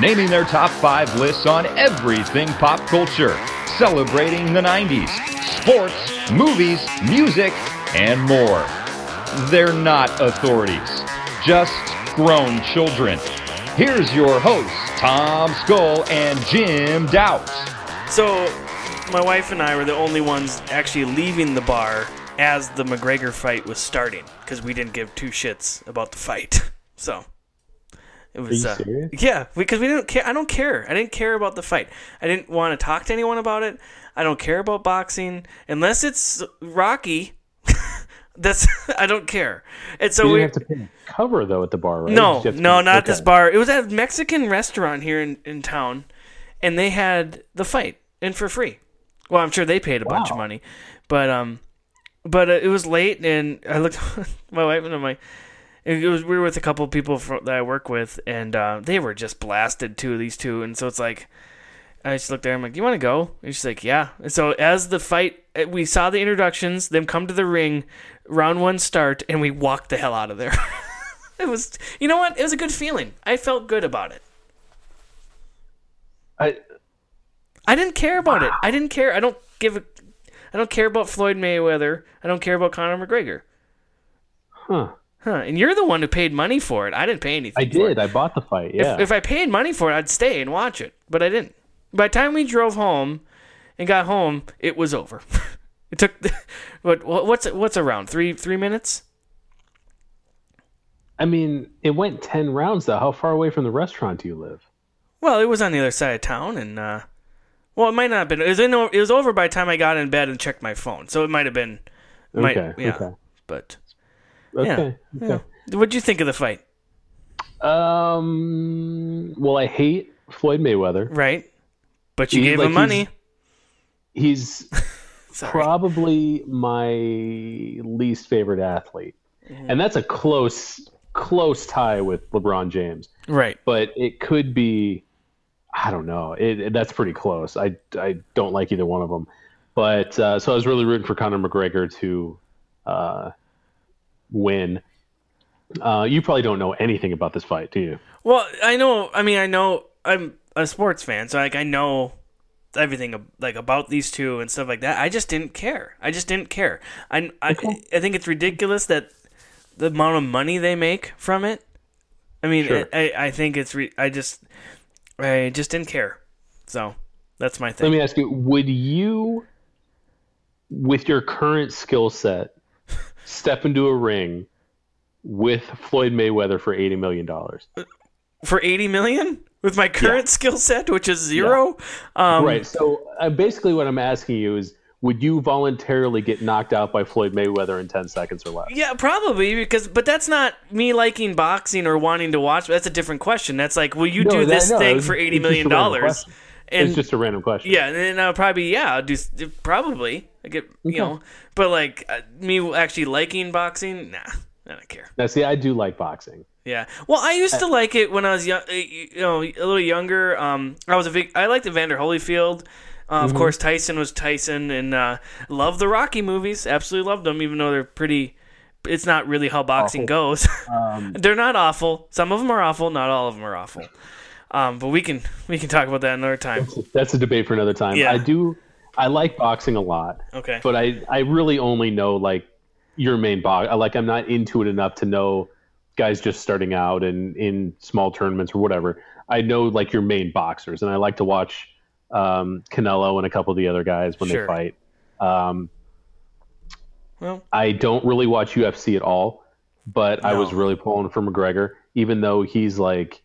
naming their top 5 lists on everything pop culture, celebrating the 90s, sports, movies, music, and more. They're not authorities, just grown children. Here's your hosts, Tom Skull and Jim Doubt. So, my wife and I were the only ones actually leaving the bar as the McGregor fight was starting because we didn't give two shits about the fight. So, it was. uh? Yeah, because we didn't care. I don't care. I didn't care about the fight. I didn't want to talk to anyone about it. I don't care about boxing unless it's Rocky. That's I don't care. And so we have to pay cover though at the bar, right? no, You just have to no, not this bar. It was at a Mexican restaurant here in, in town, and they had the fight and for free. Well, I'm sure they paid a bunch of money, but um, but uh, it was late, and I looked my wife and I'm like, it was we were with a couple of people that I work with, and uh, they were just blasted too. These two, and so it's like. I just looked there. I'm like, "Do you want to go?" And she's like, "Yeah." And so as the fight, uh, we saw the introductions, them come to the ring, round one start, and we walked the hell out of there. it was, you know what? It was a good feeling. I felt good about it. I, I didn't care about it. I didn't care. I don't give a. I don't care about Floyd Mayweather. I don't care about Conor McGregor. huh? Huh? And you're the one who paid money for it. I didn't pay anything. I did. it. I bought the fight. Yeah. If, if I paid money for it, I'd stay and watch it, but I didn't. By the time we drove home and got home, it was over. it took what what's what's around three three minutes. I mean, it went ten rounds though. How far away from the restaurant do you live? Well, it was on the other side of town, and uh, well, it might not have been. It was in, it was over by the time I got in bed and checked my phone, so it might have been. Might, Okay, yeah, okay. but Okay. yeah. What'd you think of the fight? Um. Well, I hate Floyd Mayweather. Right, but you He- gave like, him money. He's Sorry. probably my least favorite athlete, Mm-hmm. and that's a close close tie with LeBron James. Right. But it could be. I don't know. It, it- that's pretty close. I, I don't like either one of them. But uh, so I was really rooting for Conor McGregor to uh, win. Uh, you probably don't know anything about this fight, do you? Well, I know. I mean, I know. I'm a sports fan, so like I know everything like about these two and stuff like that. I just didn't care. I just didn't care. I I, I think it's ridiculous that the amount of money they make from it. I mean, Sure. I, I think it's. Re- I just I just didn't care. So that's my thing. Let me ask you: Would you, with your current skill set, step into a ring with Floyd Mayweather for eighty million dollars? For eighty million with my current skill set, which is zero. Um, right. So uh, basically, what I'm asking you is: Would you voluntarily get knocked out by Floyd Mayweather in ten seconds or less? Yeah, probably because, but that's not me liking boxing or wanting to watch. That's a different question. That's like, will you No, do that- this no, thing it's- for eighty million dollars? And it's just a random question. yeah, and then I'll probably yeah, I'll do probably. I get you know, but like uh, me actually liking boxing, nah, I don't care. Now, see, I do like boxing. Yeah. Well, I used to like it when I was young, you know, a little younger. Um, I was a big. I liked Evander Holyfield. Uh, Of course, Tyson was Tyson, and uh, love the Rocky movies. Absolutely loved them, even though they're pretty. It's not really how boxing goes. they're not awful. Some of them are awful. Not all of them are awful. Um, but we can we can talk about that another time. That's a debate for another time. Yeah. I do. I like boxing a lot. Okay. but I I really only know like your main box. Like I'm not into it enough to know guys just starting out and in small tournaments or whatever. I know like your main boxers, and I like to watch um, Canelo and a couple of the other guys when Sure. they fight. Um, Well, I don't really watch UFC at all, but I was really pulling for McGregor, even though he's like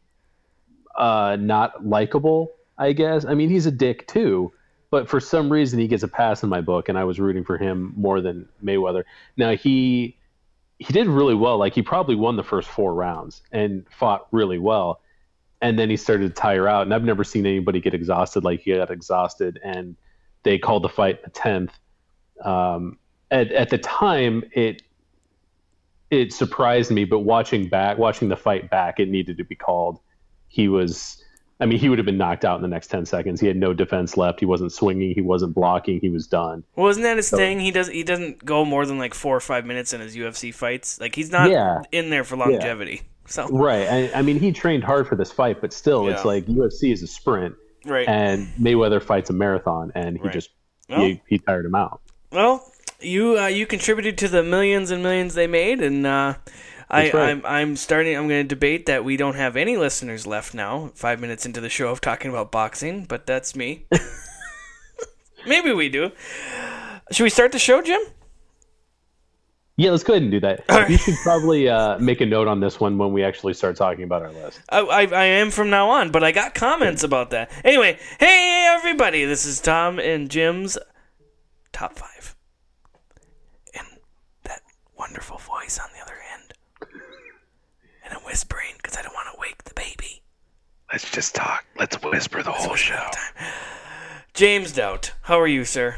uh, not likable. I guess. I mean, he's a dick too, but for some reason he gets a pass in my book, and I was rooting for him more than Mayweather. Now he he did really well. Like he probably won the first four rounds and fought really well. and then he started to tire out. And I've never seen anybody get exhausted like he got exhausted. And they called the fight the tenth. Um, at at the time, it it surprised me, but watching back, watching the fight back, it needed to be called. He was, I mean, he would have been knocked out in the next ten seconds. He had no defense left. He wasn't swinging. He wasn't blocking. He was done. Well, isn't that his thing? He does. He doesn't go more than like four or five minutes in his UFC fights. Like he's not Yeah. in there for longevity. So Right. I, I mean, he trained hard for this fight, but still, it's like UFC is a sprint, right. and Mayweather fights a marathon, and he Right. just Well- he, he tired him out. Well, you uh, you contributed to the millions and millions they made, and uh, I, right. I'm I'm starting. I'm going to debate that we don't have any listeners left now. Five minutes into the show of talking about boxing, but that's me. Maybe we do. Should we start the show, Jim? Yeah, let's go ahead and do that. Right. You should probably uh, make a note on this one when we actually start talking about our list. I, I, I am from now on, but I got comments about that. Anyway, hey everybody, this is Tom and Jim's top five, and that wonderful voice on the other end, whispering because I don't want to wake the baby. Let's just talk. Let's whisper the whole show. James Doubt, how are you, sir?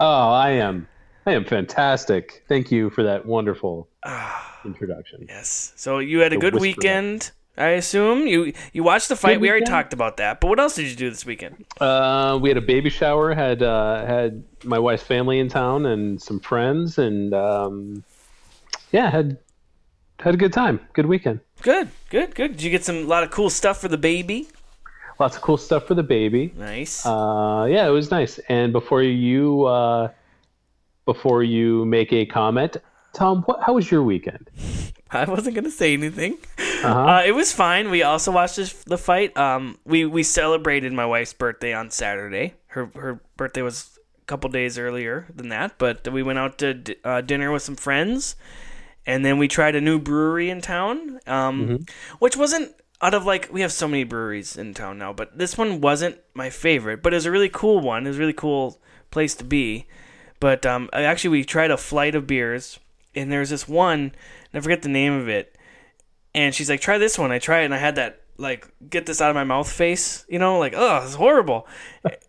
Oh, I am, I am fantastic. Thank you for that wonderful Ah. introduction. Yes. So you had a The good whisper. weekend, I assume. You you watched the fight. We already talked about that. But what else did you do this weekend? Uh, we had a baby shower. Had uh, had my wife's family in town and some friends, and um, yeah, had had a good time. Good weekend. Good, good, good. Did you get some a lot of cool stuff for the baby? Lots of cool stuff for the baby. Nice. Uh, yeah, it was nice. And before you uh, before you make a comment, Tom, what, how was your weekend? I wasn't gonna say anything. Uh-huh. Uh, it was fine. We also watched this, the fight. Um, we we celebrated my wife's birthday on Saturday. Her her birthday was a couple days earlier than that, but we went out to d- uh, dinner with some friends, and then we tried a new brewery in town. Um, which wasn't out of like we have so many breweries in town now, but this one wasn't my favorite. But it was a really cool one. It was a really cool place to be. But um, actually, we tried a flight of beers, and there's this one, I forget the name of it. And she's like, "Try this one." I try it, and I had that like get this out of my mouth face, you know, like oh, it's horrible.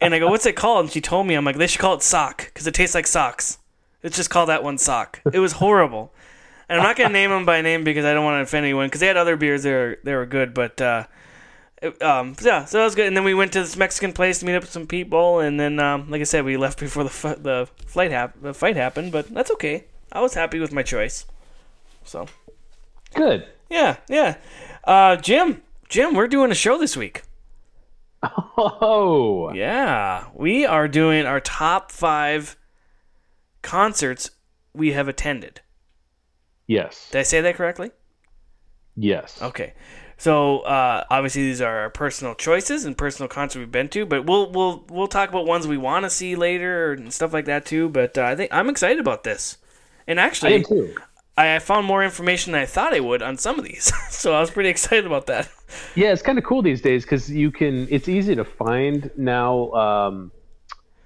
and I go, "What's it called?" And she told me, I'm like, "They should call it sock because it tastes like socks." Let's just call that one sock. It was horrible. And I'm not gonna name them by name because I don't want to offend anyone. Because they had other beers that were they were good, but uh, it- um, yeah, so that was good. And then we went to this Mexican place to meet up with some people, and then um, like I said, we left before the f- the flight hap- the fight happened. But that's okay. I was happy with my choice. So Good. yeah, yeah. Uh, Jim, Jim, we're doing a show this week. Oh, Yeah, we are doing our top five concerts we have attended. Yes, Did I say that correctly? yes. Okay. So uh, obviously these are our personal choices and personal concerts we've been to, but we'll we'll we'll talk about ones we want to see later and stuff like that too. But uh, I think I'm excited about this, and actually. I, I found more information than I thought I would on some of these, so I was pretty excited about that. Yeah, it's kind of cool these days because you can. It's easy to find now, um,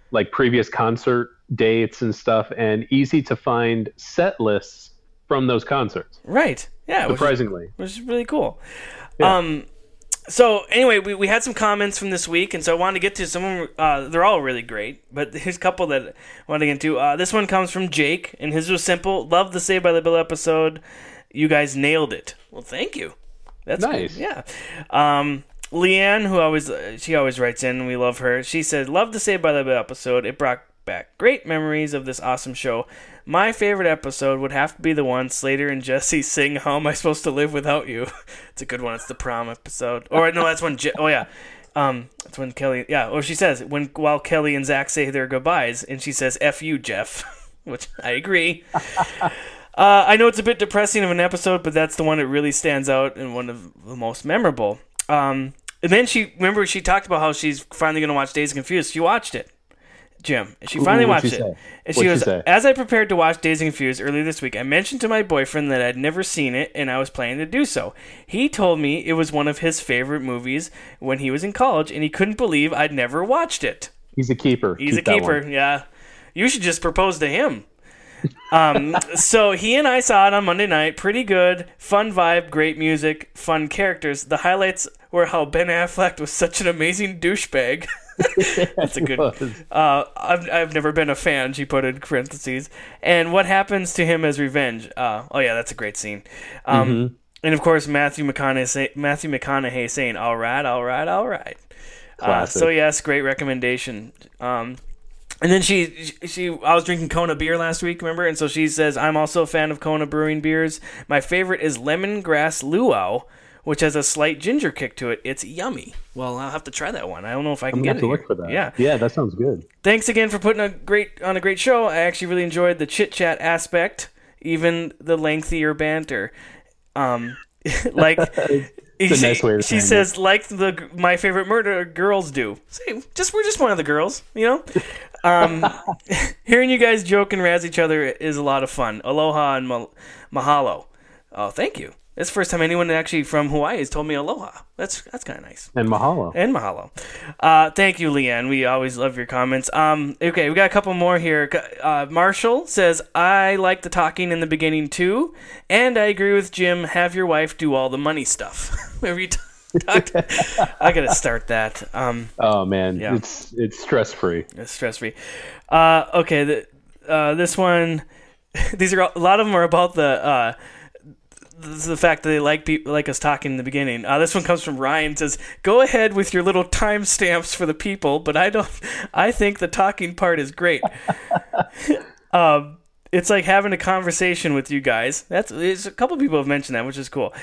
like previous concert dates and stuff, and easy to find set lists from those concerts. Right? Yeah. which is- Surprisingly, which is really cool. Yeah. Um, so anyway, we, we had some comments from this week, and so I wanted to get to some. of 'em, Uh, they're all really great, but here's a couple that I wanted to get to. Uh, this one comes from Jake, and his was simple. Love the Saved by the Bell episode. You guys nailed it. Well, thank you. That's Nice. Good. Yeah. Um, Leanne, who always uh, she always writes in, we love her. She said, "Love the Saved by the Bell episode. It brought back great memories of this awesome show. My favorite episode would have to be the one Slater and Jesse sing "How Am I Supposed to Live Without You." it's a good one. It's the prom episode. Or no, that's when. Je- oh yeah, um, that's when Kelly. Yeah, or she says when while Kelly and Zack say their goodbyes, and she says "F you, Jeff," which I agree. Uh, I know it's a bit depressing of an episode, but that's the one that really stands out and one of the most memorable. Um, and then she remember she talked about how she's finally going to watch Dazed Confused. She watched it, Jim. She finally what'd watched it, say? and she What'd goes, she? "As I prepared to watch Dazed and Confused earlier this week, I mentioned to my boyfriend that I'd never seen it, and I was planning to do so. He told me it was one of his favorite movies when he was in college, and he couldn't believe I'd never watched it." he's a keeper. He's Keep a keeper. Yeah. You should just propose to him. Um, so he and I saw it on Monday night. Pretty good, fun vibe, great music, fun characters. The highlights were how Ben Affleck was such an amazing douchebag. That's a good. Uh, I've I've never been a fan. She put in parentheses. And what happens to him as revenge? Uh, oh yeah, that's a great scene. Um, And of course Matthew McConaughey Matthew McConaughey saying, "All right, all right, all right." Uh, so yes, great recommendation. Um, and then she, she, I was drinking Kona beer last week, remember? And so she says, I'm also a fan of Kona brewing beers. My favorite is lemongrass luau, which has a slight ginger kick to it. It's yummy. Well, I'll have to try that one. I don't know if I can I'm get have it. to here. look for that. Yeah. yeah, that sounds good. Thanks again for putting a great on a great show. I actually really enjoyed the chit chat aspect, even the lengthier banter. Um, like a nice she says, like the my favorite murder girls do. Say, just we're just one of the girls, you know. Um, hearing you guys joke and razz each other is a lot of fun. Aloha and ma- mahalo. Oh, thank you. It's the first time anyone actually from Hawaii has told me aloha. That's that's kind of nice And mahalo. and mahalo. Uh, thank you, Leanne. We always love your comments. Um, okay, we got a couple more here. Uh, Marshall says, I like the talking in the beginning too, and I agree with Jim. Have your wife do all the money stuff. Whenever you I gotta start that. Um, Oh man, Yeah. it's it's stress free. it's stress free. Uh, okay, the, uh, this one, these are a lot of them are about the. The fact that they like people like us talking in the beginning. Uh, this one comes from Ryan. Says, "Go ahead with your little timestamps for the people, but I don't. I think the talking part is great. um, it's like having a conversation with you guys. That's a couple people have mentioned that, which is cool.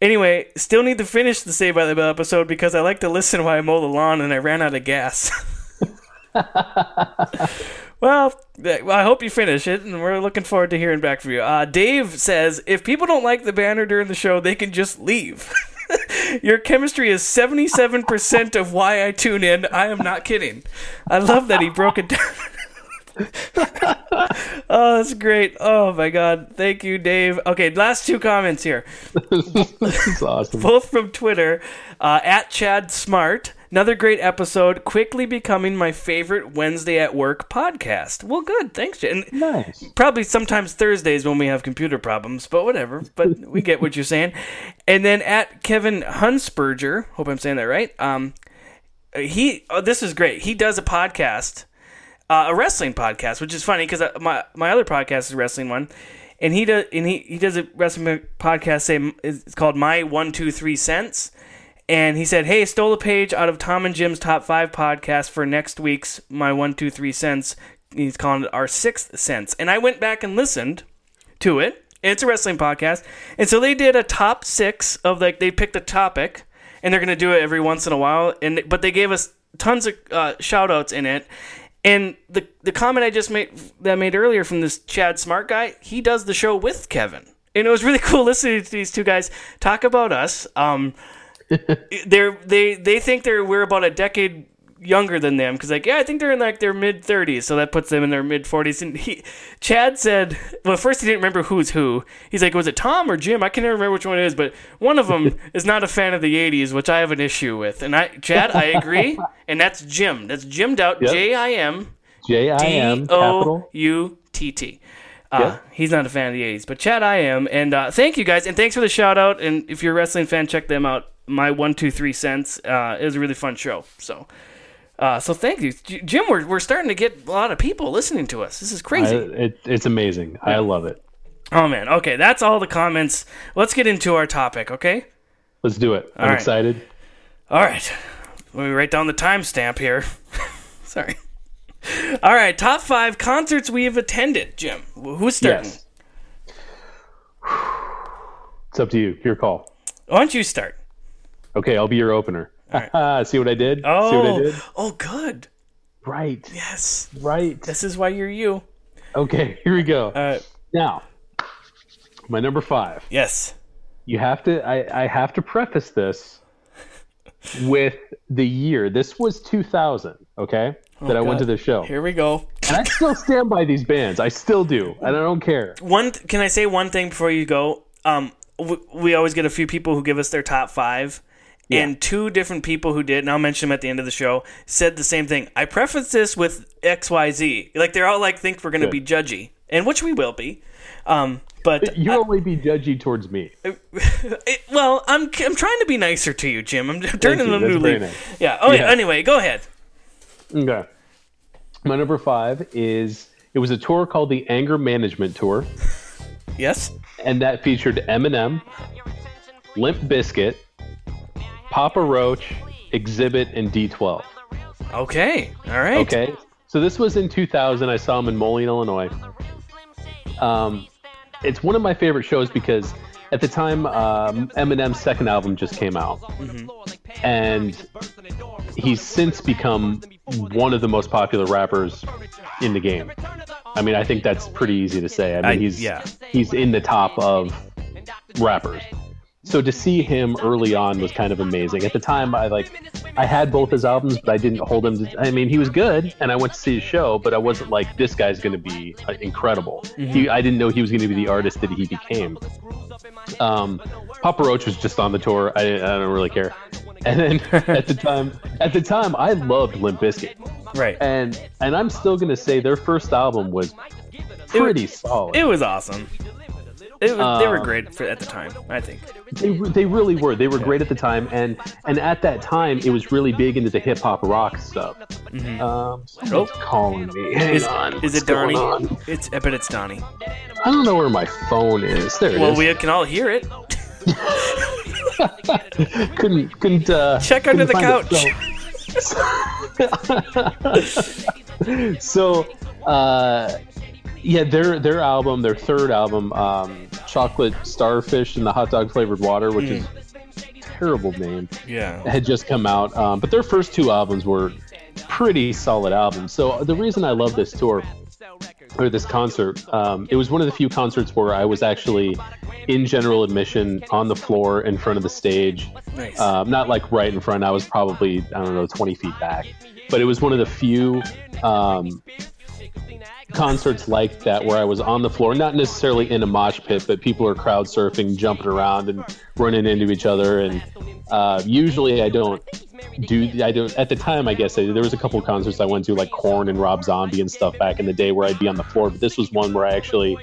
Anyway, still need to finish the Saved by the Bell episode because I like to listen while I mow the lawn and I ran out of gas. Well, I hope you finish it, and we're looking forward to hearing back from you. Uh, Dave says if people don't like the banner during the show, they can just leave. Your chemistry is 77% of why I tune in. I am not kidding. I love that he broke it down. oh, that's great. Oh, my God. Thank you, Dave. Okay, last two comments here awesome. both from Twitter uh, at Chad Smart. Another great episode, quickly becoming my favorite Wednesday at work podcast. Well, good, thanks, Chad. And Nice. probably sometimes Thursdays when we have computer problems, but whatever. But we get what you're saying. And then at Kevin Hunsberger, hope I'm saying that right. Um, he oh, this is great. He does a podcast, uh, a wrestling podcast, which is funny because my my other podcast is a wrestling one, and he does and he he does a wrestling podcast. Say it's called My One Two Three Cents. And he said, "Hey, stole a page out of Tom and Jim's top five podcast for next week's my one two three cents. He's calling it our sixth sense." And I went back and listened to it. It's a wrestling podcast, and so they did a top six of like they picked a topic, and they're gonna do it every once in a while. And but they gave us tons of uh, shout outs in it. And the the comment I just made that I made earlier from this Chad Smart guy, he does the show with Kevin, and it was really cool listening to these two guys talk about us. Um, they're they they think they're we're about a decade younger than them because like yeah I think they're in like their mid 30s so that puts them in their mid 40s and he Chad said well first he didn't remember who's who he's like was it Tom or Jim I can never remember which one it is but one of them is not a fan of the 80s which I have an issue with and I Chad I agree and that's Jim that's Jim Doubt Yep. J I M J I M O capital. U T T. Uh, Yep. He's not a fan of the 80s, but Chad, I am. And uh, thank you guys. And thanks for the shout out. And if you're a wrestling fan, check them out. My one, two, three cents. Uh, it was a really fun show. So, uh, so thank you, J- Jim. We're, we're starting to get a lot of people listening to us. This is I, crazy. it, it's amazing. I love it. oh man. Okay, that's all the comments. Let's get into our topic. Okay. Let's do it. I'm right. excited. All right. Let me write down the timestamp here. Sorry. All right. Top five concerts we have attended. Jim, who's starting? Yes. It's up to you. Your call. Why don't you start? Okay, I'll be your opener. See what I did? See what I Oh, did? oh, good. Right. Yes, Right. this is why you're you. Okay, here we go. Uh, now, my number five. yes. You have to. I, I have to preface this with the year. This was 2000. Okay, that I went Oh, to the show, Here we go. and I still stand by these bands. I still do, and I don't care. One. Can I say one thing before you go? Um, w- we always get a few people who give us their top five. And two different people who did, and I'll mention them at the end of the show, said the same thing. I preface this with X, Y, Z. Like they're all like think we're going to be judgy, and which we will be. Um, but You only be judgy towards me. it, well, I'm I'm trying to be nicer to you, Jim. I'm turning you. a That's new leaf. nice. Yeah. Oh, yeah. Yeah. Anyway, go ahead. Okay. My number five is it was a tour called the Anger Management Tour, Yes. and that featured Eminem, Limp Bizkit, Papa Roach, Xzibit, and D12. Okay. All right. Okay. So this was in 2000. I saw him in Moline, Illinois. Um, it's one of my favorite shows because at the time, um, Eminem's second album just came out, and he's since become one of the most popular rappers in the game. I mean, I think that's pretty easy to say. I mean, I- he's yeah. he's in the top of rappers. So to see him early on was kind of amazing. At the time, I like I had both his albums, but I didn't hold him. To, I mean, he was good, and I went to see his show, but I wasn't like this guy's going to be uh, incredible. He, I didn't know he was going to be the artist that he became. Um, Papa Roach was just on the tour. I, I don't really care. And then at the time, at the time, I loved Limp Bizkit, Right. and and I'm still going to say their first album was pretty solid. It was awesome. It was, they were Um, great for, at the time, I think. They, they really were. They were great at the time, and and at that time, it was really big into the hip hop rock stuff. Um, someone's calling me. Hang Mm-hmm. Is, on. is it Donnie? on? It's I bet it's Donnie. I don't know where my phone is. There it is. Well, we can all hear it. couldn't couldn't uh, Check under the couldn't find it, so- so, uh, yeah, their their album, their third album, um, Chocolate Starfish and the Hot Dog Flavored Water, which is a terrible name. Yeah. had just come out. Um, but their first two albums were pretty solid albums. So the reason I love this tour or this concert, um, it was one of the few concerts where I was actually in general admission on the floor in front of the stage. Nice. Um, not like right in front. I was probably I don't know 20 feet back. But it was one of the few um, concerts like that where I was on the floor, not necessarily in a mosh pit, but people are crowd surfing, jumping around, and running into each other. And uh, usually I don't do I don't at the time I guess I, there was a couple of concerts I went to like Korn and Rob Zombie and stuff back in the day where I'd be on the floor, but this was one where I actually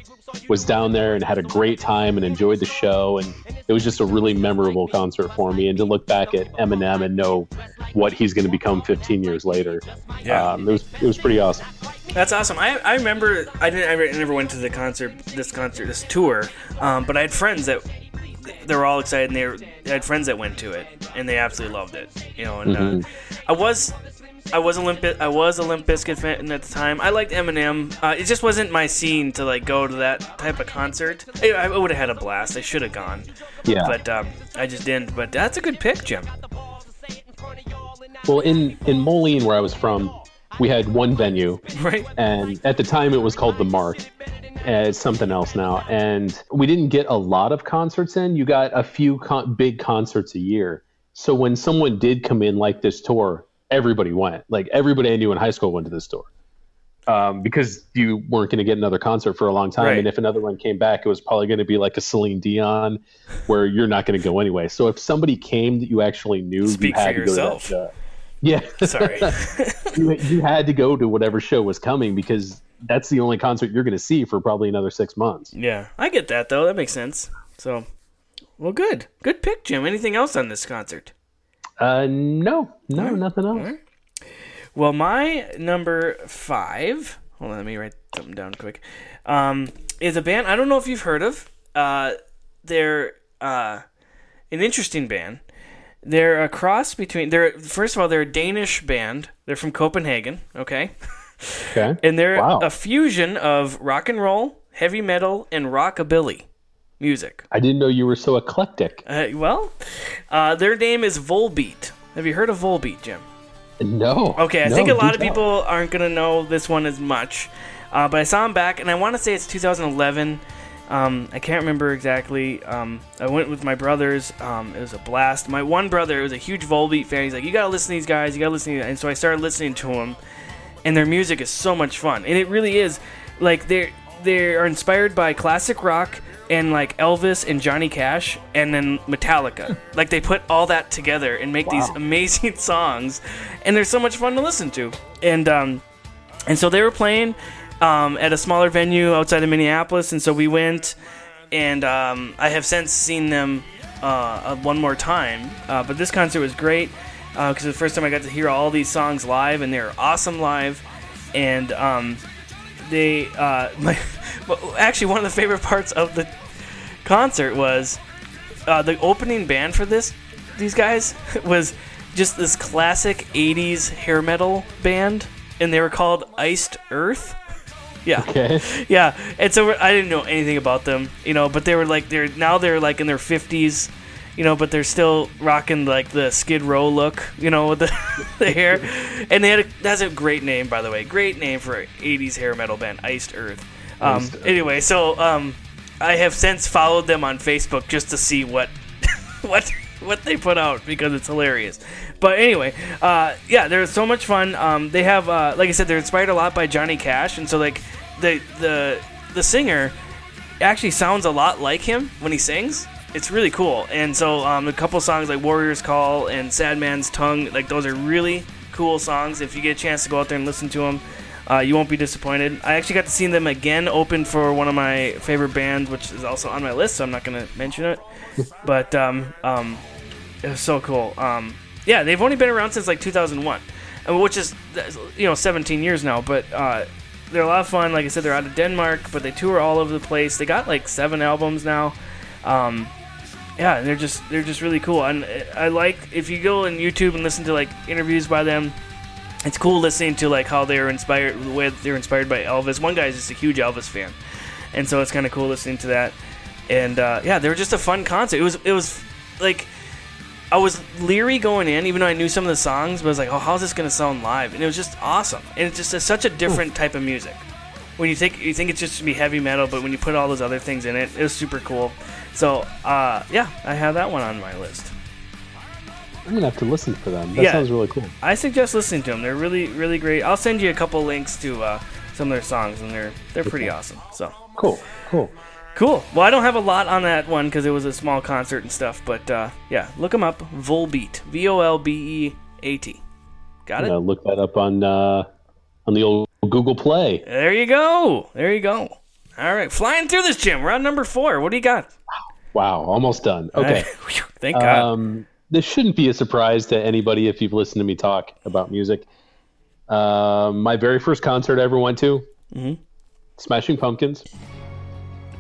was down there and had a great time and enjoyed the show and it was just a really memorable concert for me and to look back at Eminem and know what he's going to become 15 years later Yeah. um, it was it was pretty awesome That's awesome. I, I remember I didn't I never went to the concert this concert this tour, um, but I had friends that they were all excited and they, were, I had friends that went to it and they absolutely loved it. You know, and uh, I was I was a Limp I was a Limp Bizkit fan at the time. I liked Eminem. Uh, it just wasn't my scene to like go to that type of concert. I, I would have had a blast. I should have gone, yeah but um, I just didn't. But that's a good pick, Jim. well in in Moline where I was from we had one venue Right? and at the time it was called the Mark. Uh, It's something else now, and we didn't get a lot of concerts in. You got a few con- big concerts a year. So when someone did come in like this tour, everybody went. Like everybody I knew in high school went to this store. Um, because you weren't going to get another concert for a long time, Right. and if another one came back, it was probably going to be like a Celine Dion, where you're not going to go anyway. So if somebody came that you actually knew, Speak you had for to go to that yourself. show. Yeah, Sorry. you, you had to go to whatever show was coming because that's the only concert you're going to see for probably another six months. Yeah, I get that though. That makes sense. So, well, good, good pick, Jim. Anything else on this concert? Uh, no, no, nothing else. Alright. Well, my number five. Hold on, let me write something down quick. Um, is a band I don't know if you've heard of. Uh, they're uh, an interesting band. They're a cross between. They're first of all, they're a Danish band. They're from Copenhagen. Okay. Okay. and they're Wow. a fusion of rock and roll, heavy metal, and rockabilly music. I didn't know you were so eclectic. Uh, well, uh, their name is Volbeat. Have you heard of Volbeat, Jim? No. Okay, I No, think a lot of tell. people aren't gonna know this one as much, uh, but I saw him back, and I want to say it's 2011. Um, I can't remember exactly. Um, I went with my brothers. Um, it was a blast. My one brother was a huge Volbeat fan. He's like, "You gotta listen to these guys. You gotta listen." To these. And so I started listening to them, and their music is so much fun. And it really is like they're they are inspired by classic rock and like Elvis and Johnny Cash, and then Metallica. like they put all that together and make these amazing songs, and they're so much fun to listen to. And um, and so they were playing um, at a smaller venue outside of Minneapolis, and so we went, and um, I have since seen them uh, uh, one more time. Uh, but this concert was great because the first time I got to hear all these songs live, and they're awesome live, and um, they uh, my actually one of the favorite parts of the concert was uh, the opening band for this these guys was just this classic 80s hair metal band and they were called Iced Earth. Yeah. Okay. Yeah. And so I didn't know anything about them, you know, but they were like they're now they're like in their 50s, you know, but they're still rocking like the Skid Row look, you know, with the, the hair. And they had a, that's a great name by the way. Great name for an 80s hair metal band, Iced Earth. Um, Iced Earth. anyway, so um, I have since followed them on Facebook just to see what what what they put out because it's hilarious. But anyway, uh, yeah, they're so much fun. Um, they have, uh, like I said, they're inspired a lot by Johnny Cash, and so like the the the singer actually sounds a lot like him when he sings. It's really cool. And so um, a couple songs like Warrior's Call and Sad Man's Tongue, like those are really cool songs. If you get a chance to go out there and listen to them, uh, you won't be disappointed. I actually got to see them again open for one of my favorite bands, which is also on my list, so I'm not going to mention it. but um, um, it was so cool. Um, yeah, they've only been around since like 2001, uh, which is you know 17 years now. But uh, they're a lot of fun. Like I said, they're out of Denmark, but they tour all over the place. They got like seven albums now. Um, yeah, they're just they're just really cool. And I like if you go on YouTube and listen to like interviews by them. It's cool listening to like how they're inspired, the way they're inspired by Elvis. One guy's just a huge Elvis fan, and so it's kind of cool listening to that. And uh, yeah, they were just a fun concert. It was it was like I was leery going in, even though I knew some of the songs, but I was like, oh, how's this gonna sound live? And it was just awesome. And it's just a, such a different type of music. When you think you think it's just to be heavy metal, but when you put all those other things in it, it was super cool. So uh, yeah, I have that one on my list. I'm gonna have to listen for them. That Yeah. sounds really cool. I suggest listening to them. They're really really great. I'll send you a couple links to uh, some of their songs, and they're they're pretty awesome. So Cool, cool. cool. Well, I don't have a lot on that one because it was a small concert and stuff, but uh, yeah, look them up. Volbeat, V O L B E A T. Got it. look that up on uh, on the old Google Play. There you go. There you go. All right, flying through this, Jim. We're on number four. What do you got? Wow, almost done. Okay. Thank God. Um, this shouldn't be a surprise to anybody if you've listened to me talk about music. Um, my very first concert I ever went to, Mhm. Smashing Pumpkins,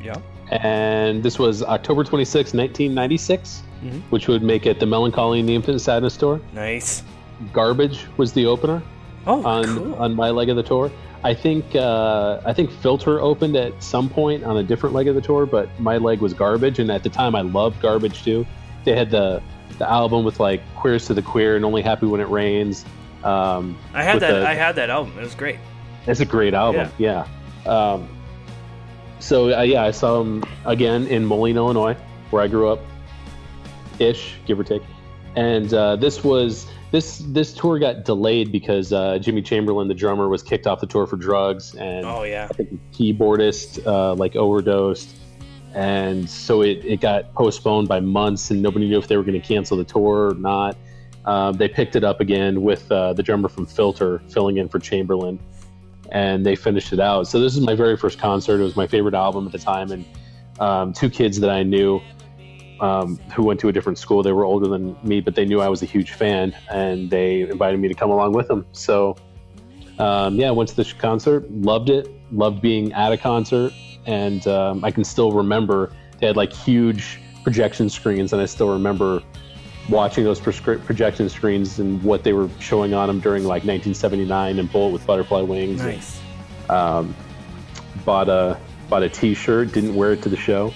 yeah. and this was October 26, 1996, Mhm. which would make it the Melancholy and the Infinite Sadness tour. Nice. Garbage was the opener Oh, on cool. on my leg of the tour. I think uh, I think Filter opened at some point on a different leg of the tour, but my leg was Garbage, and at the time I loved Garbage too. They had the the album with like Queers to the Queer and Only Happy When It Rains. Um, I had that. the- I had that album. It was great. it's a great album. Yeah. Um, so uh, yeah, I saw him again in Moline, Illinois, where I grew up, ish, give or take. And uh, this was this this tour got delayed because uh, Jimmy Chamberlin, the drummer, was kicked off the tour for drugs, and Oh yeah. I think the keyboardist uh, like overdosed, and so it, it got postponed by months, and nobody knew if they were going to cancel the tour or not. Um, they picked it up again with uh, the drummer from Filter filling in for Chamberlin, and they finished it out. So this is my very first concert. It was my favorite album at the time, and um, two kids that I knew um, who went to a different school. They were older than me, but they knew I was a huge fan, and they invited me to come along with them. So um, yeah, I went to this concert, loved it, loved being at a concert, and um, I can still remember they had like huge projection screens, and I still remember watching those prescri- projection screens and what they were showing on them during like 1979 and Bullet with Butterfly Wings. Nice. um, bought a bought a T-shirt, didn't wear it to the show.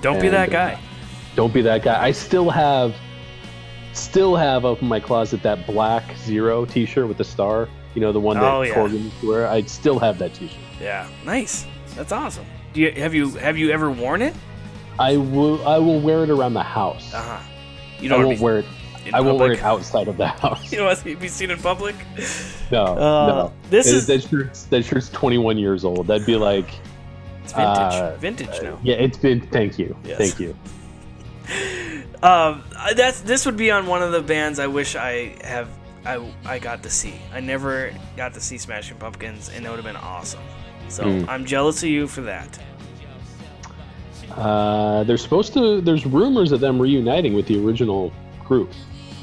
Don't be that and, guy. Don't be that guy. I still have, still have up in my closet that black zero T-shirt with the star. You know the one that Oh, yeah. Corgan used to wear. I still have that T-shirt. Yeah. Nice. That's awesome. Do you have you have you ever worn it? I will. I will wear it around the house. Uh huh. You I don't won't be wear it. I won't wear it outside of the house. You don't want to be seen in public. No, Uh, no. this That- is- that shirt's that shirt's 21 years old. That'd be like, It's vintage. Uh, vintage now. yeah, it's been. Thank you, Yes. thank you. Um, that's this would be on one of the bands I wish I have I I got to see. I never got to see Smashing Pumpkins, and it would have been awesome. So Mm. I'm jealous of you for that. Uh, they're supposed to. There's rumors of them reuniting with the original group.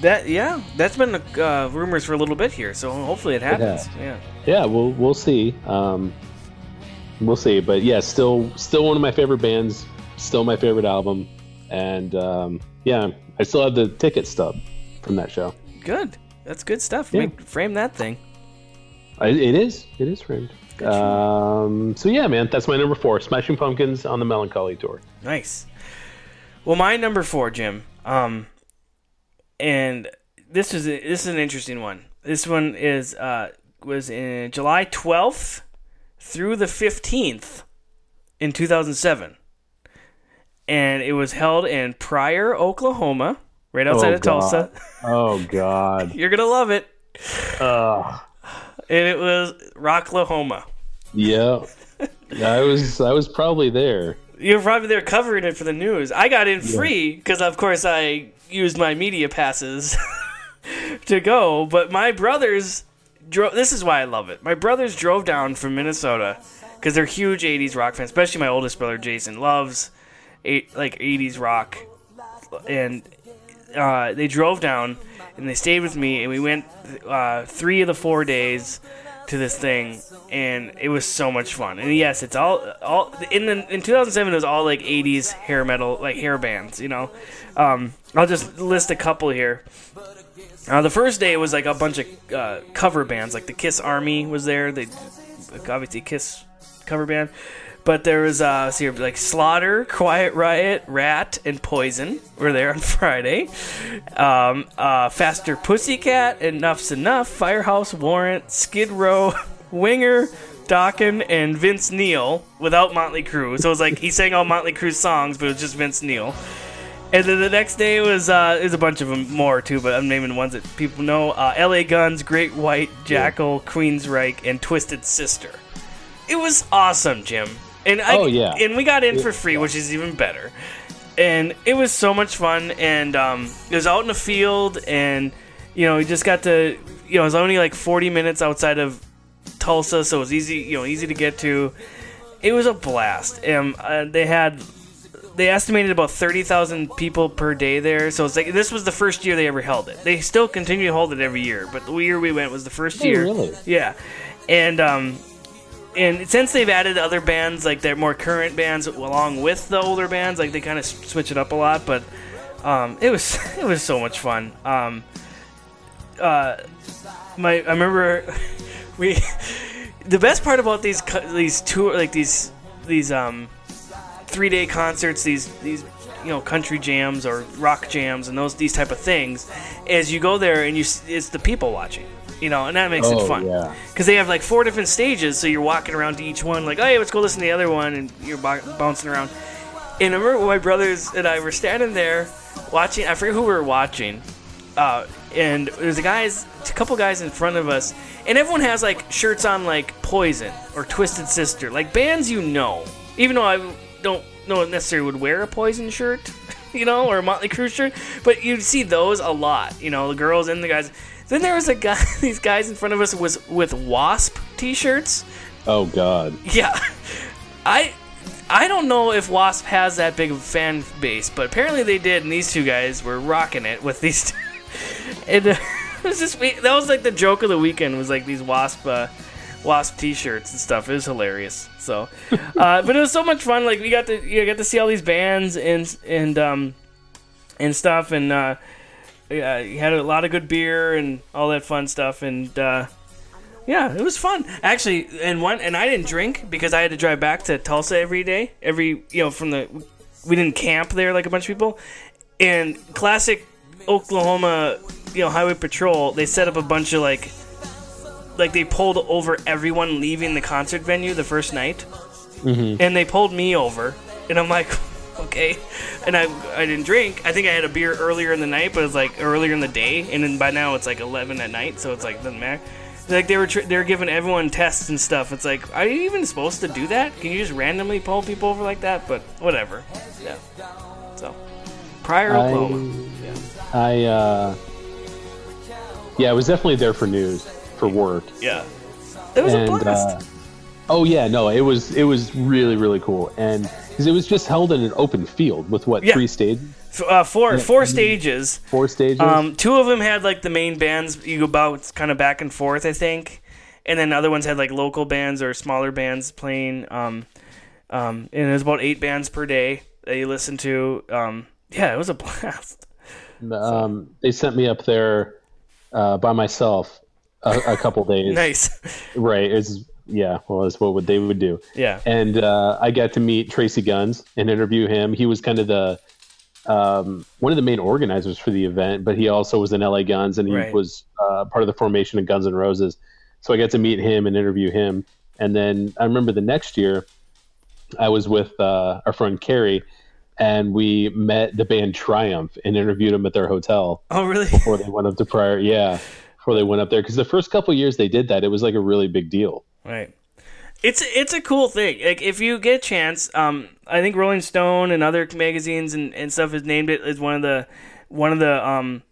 That yeah, that's been uh, rumors for a little bit here. So hopefully it happens. has. Yeah. Yeah, we'll we'll see. Um, we'll see. But yeah, still still one of my favorite bands. Still my favorite album. And um, yeah, I still have the ticket stub from that show. Good. That's good stuff. Yeah. Make, frame that thing. I, it is. It is framed. Um, so yeah, man, that's my number four. Smashing Pumpkins on the Melancholy tour. Nice. Well, my number four, Jim. Um, and this is a, this is an interesting one. This one is uh was in July twelfth through the fifteenth in two thousand seven, and it was held in Pryor, Oklahoma, right outside Oh, of Tulsa. Oh God. You're gonna love it. uh, And it was Rocklahoma. yeah. I was I was probably there. You're probably there covering it for the news. I got in free because, of course, I used my media passes to go. But my brothers drove. This is why I love it. My brothers drove down from Minnesota because they're huge '80s rock fans. Especially my oldest brother Jason loves eight, like '80s rock, and uh, they drove down and they stayed with me, and we went uh, three of the four days to this thing, and it was so much fun. And yes, it's all all in the, in 2007 it was all like 80s hair metal like hair bands, you know. Um, I'll just list a couple here. Uh, the first day was like a bunch of uh, cover bands, like the Kiss Army was there. They obviously Kiss cover band, but there was uh, see like Slaughter, Quiet Riot, Ratt, and Poison were there on Friday. Um, uh, Faster Pussycat, Enuff Z'Nuff, Firehouse, Warrant, Skid Row, Winger, Dokken, and Vince Neil without Motley Crue. So it was like he sang all Motley Crue's songs, but it was just Vince Neil. And then the next day was uh, there's a bunch of them more too, but I'm naming the ones that people know. Uh, L.A. Guns, Great White, Jackyl, Queensryche, and Twisted Sister. It was awesome, Jim. And I, Oh, yeah. and we got in for free, which is even better. And it was so much fun, and um, it was out in the field, and you know, we just got to, you know, it was only like 40 minutes outside of Tulsa, so it was easy, you know, easy to get to. It was a blast. Um, uh, they had they estimated about 30,000 people per day there. So it's like this was the first year they ever held it. They still continue to hold it every year, but the year we went was the first Oh, year. really? Yeah. And um and since they've added other bands like their more current bands along with the older bands, like they kind of switch it up a lot, but um it was it was so much fun. Um uh my I remember we the best part about these these tour like these these um three day concerts, these these you know country jams or rock jams and those these type of things, is you go there and you it's the people watching, you know, and that makes Oh, it fun yeah. because they have like four different stages, so you're walking around to each one like, oh, hey, let's go listen to the other one, and you're b- bouncing around. And I remember my brothers and I were standing there watching. I forget who we were watching. Uh, and there's a guys, a couple guys in front of us, and everyone has like shirts on like Poison or Twisted Sister, like bands you know. Even though I don't know necessarily would wear a Poison shirt, you know, or a Motley Crue shirt, but you'd see those a lot. You know, the girls and the guys. Then there was a guy, these guys in front of us was with Wasp T-shirts. Oh God. Yeah, I I don't know if Wasp has that big of a fan base, but apparently they did, and these two guys were rocking it with these. and uh, it was just that was like the joke of the weekend was like these Wasp uh, Wasp T-shirts and stuff. It was hilarious. So, uh, but it was so much fun. Like we got to you know, got to see all these bands and and um and stuff, and uh, yeah, you had a lot of good beer and all that fun stuff, and. Uh, yeah, it was fun actually. And one, and I didn't drink because I had to drive back to Tulsa every day. Every you know from the we didn't camp there like a bunch of people. And classic Oklahoma, you know, highway patrol. They set up a bunch of like, like they pulled over everyone leaving the concert venue the first night, and they pulled me over, and I'm like. Okay, and I I didn't drink. I think I had a beer earlier in the night, but it was like earlier in the day, and then by now it's like eleven at night, so it's like doesn't matter. Like they were tr- they were giving everyone tests and stuff. It's like, are you even supposed to do that? Can you just randomly pull people over like that? But whatever. Yeah. So, Pryor, I, Oklahoma. I uh, yeah, I was definitely there for news for work. Yeah. It was and a blast. uh, Oh yeah, no, it was it was really really cool, and 'cause it was just held in an open field with what Yeah. three stages, uh, four four stages. four stages. Um, two of them had like the main bands you go about kind of back and forth, I think, and then other ones had like local bands or smaller bands playing. Um, um, and it was about eight bands per day that you listen to. Um, yeah, it was a blast. um, they sent me up there uh, by myself a, a couple days. Nice. Right. It's yeah. Well, that's what they would do. Yeah. And uh, I got to meet Tracii Guns and interview him. He was kind of the um, one of the main organizers for the event, but he also was in LA Guns and he Right. was uh, part of the formation of Guns N' Roses. So I got to meet him and interview him. And then I remember the next year, I was with uh, our friend Carrie, and we met the band Triumph and interviewed them at their hotel Oh, really? before they went up to Pryor. Yeah, before they went up there, because the first couple years they did that, it was like a really big deal. Right. It's it's a cool thing. Like if you get a chance, um, I think Rolling Stone and other magazines and, and stuff has named it as one of the one of the um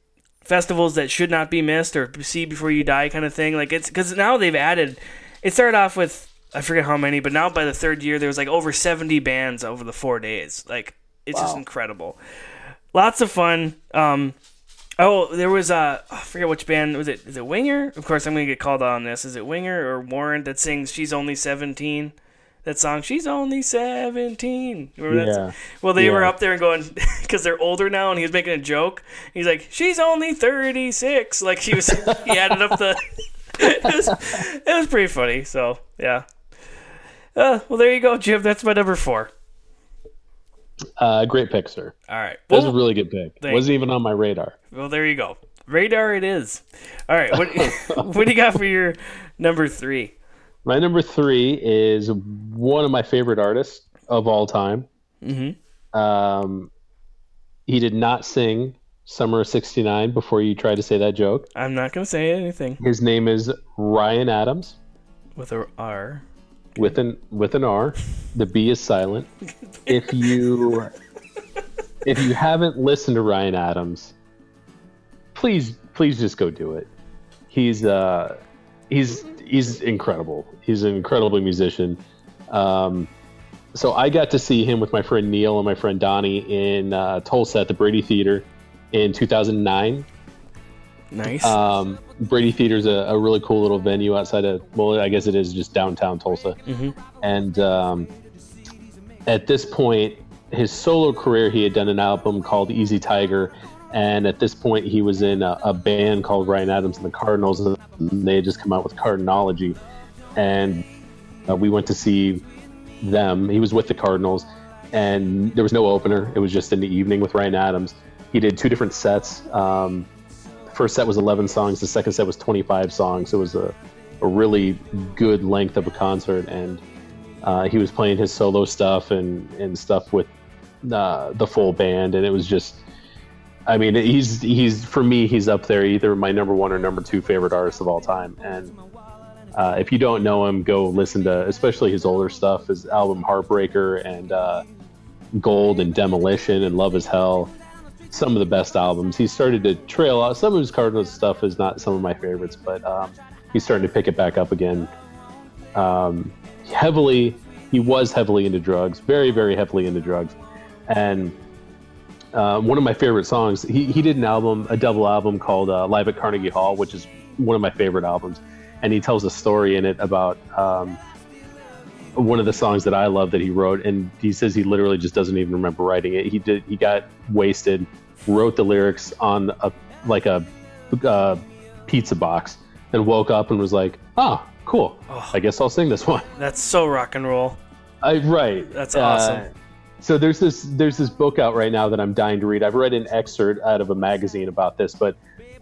festivals that should not be missed or see before you die kind of thing. Like it's because now they've added. It started off with I forget how many, but now by the third year there was like over seventy bands over the four days. Like it's just incredible. Lots of fun. Um, Oh, there was a I forget which band was it? Is it Winger? Of course, I'm gonna get called on this. Is it Winger or Warrant that sings "She's Only 17"? That song, "She's Only 17." Remember that? Yeah. Well, they were up there and going because they're older now, and he was making a joke. He's like, "She's only 36." Like he was, he added up the. it, was, it was pretty funny. So yeah. Uh, well, there you go, Jim. That's my number four. Uh, great pick, sir. All right. That was a really good pick. Thank- Wasn't even on my radar. Well, there you go. Radar it is. All right. What, what do you got for your number three? My number three is one of my favorite artists of all time. Mm-hmm. Um, he did not sing Summer of 69 before you tried to say that joke. I'm not going to say anything His name is Ryan Adams with a R. with an with an R. The B is silent. If you if you haven't listened to Ryan Adams, please please just go do it. He's uh he's he's incredible. He's an incredible musician. Um, so I got to see him with my friend Neil and my friend Donnie in uh, Tulsa at the Brady Theater in 2009. Nice. Um, Brady Theater is a, a really cool little venue outside of, well, I guess it is just downtown Tulsa. And um, at this point, his solo career, he had done an album called Easy Tiger. And at this point, he was in a, a band called Ryan Adams and the Cardinals. And they had just come out with Cardinology. And uh, we went to see them. He was with the Cardinals. And there was no opener. It was just in the evening with Ryan Adams. He did two different sets. Um, first set was 11 songs the second set was 25 songs. It was a, a really good length of a concert and uh, he was playing his solo stuff and, and stuff with uh, the full band and it was just i mean he's he's for me he's up there either my number one or number two favorite artist of all time. And uh, if you don't know him go listen to especially his older stuff his album heartbreaker and uh, gold and demolition and love is hell some of the best albums. He started to trail out. Some of his Cardinals stuff is not some of my favorites, but um, he's starting to pick it back up again. Um, heavily, he was heavily into drugs, very, very heavily into drugs. And uh, one of my favorite songs, he, he did an album, a double album called uh, Live at Carnegie Hall, which is one of my favorite albums. And he tells a story in it about um, one of the songs that I love that he wrote, and he says he literally just doesn't even remember writing it. He did. He got wasted, wrote the lyrics on a like a uh, pizza box, and woke up and was like, "Ah, cool. I guess I'll sing this one." That's so rock and roll. I right. That's Uh, awesome. so there's this there's this book out right now that I'm dying to read. I've read an excerpt out of a magazine about this, but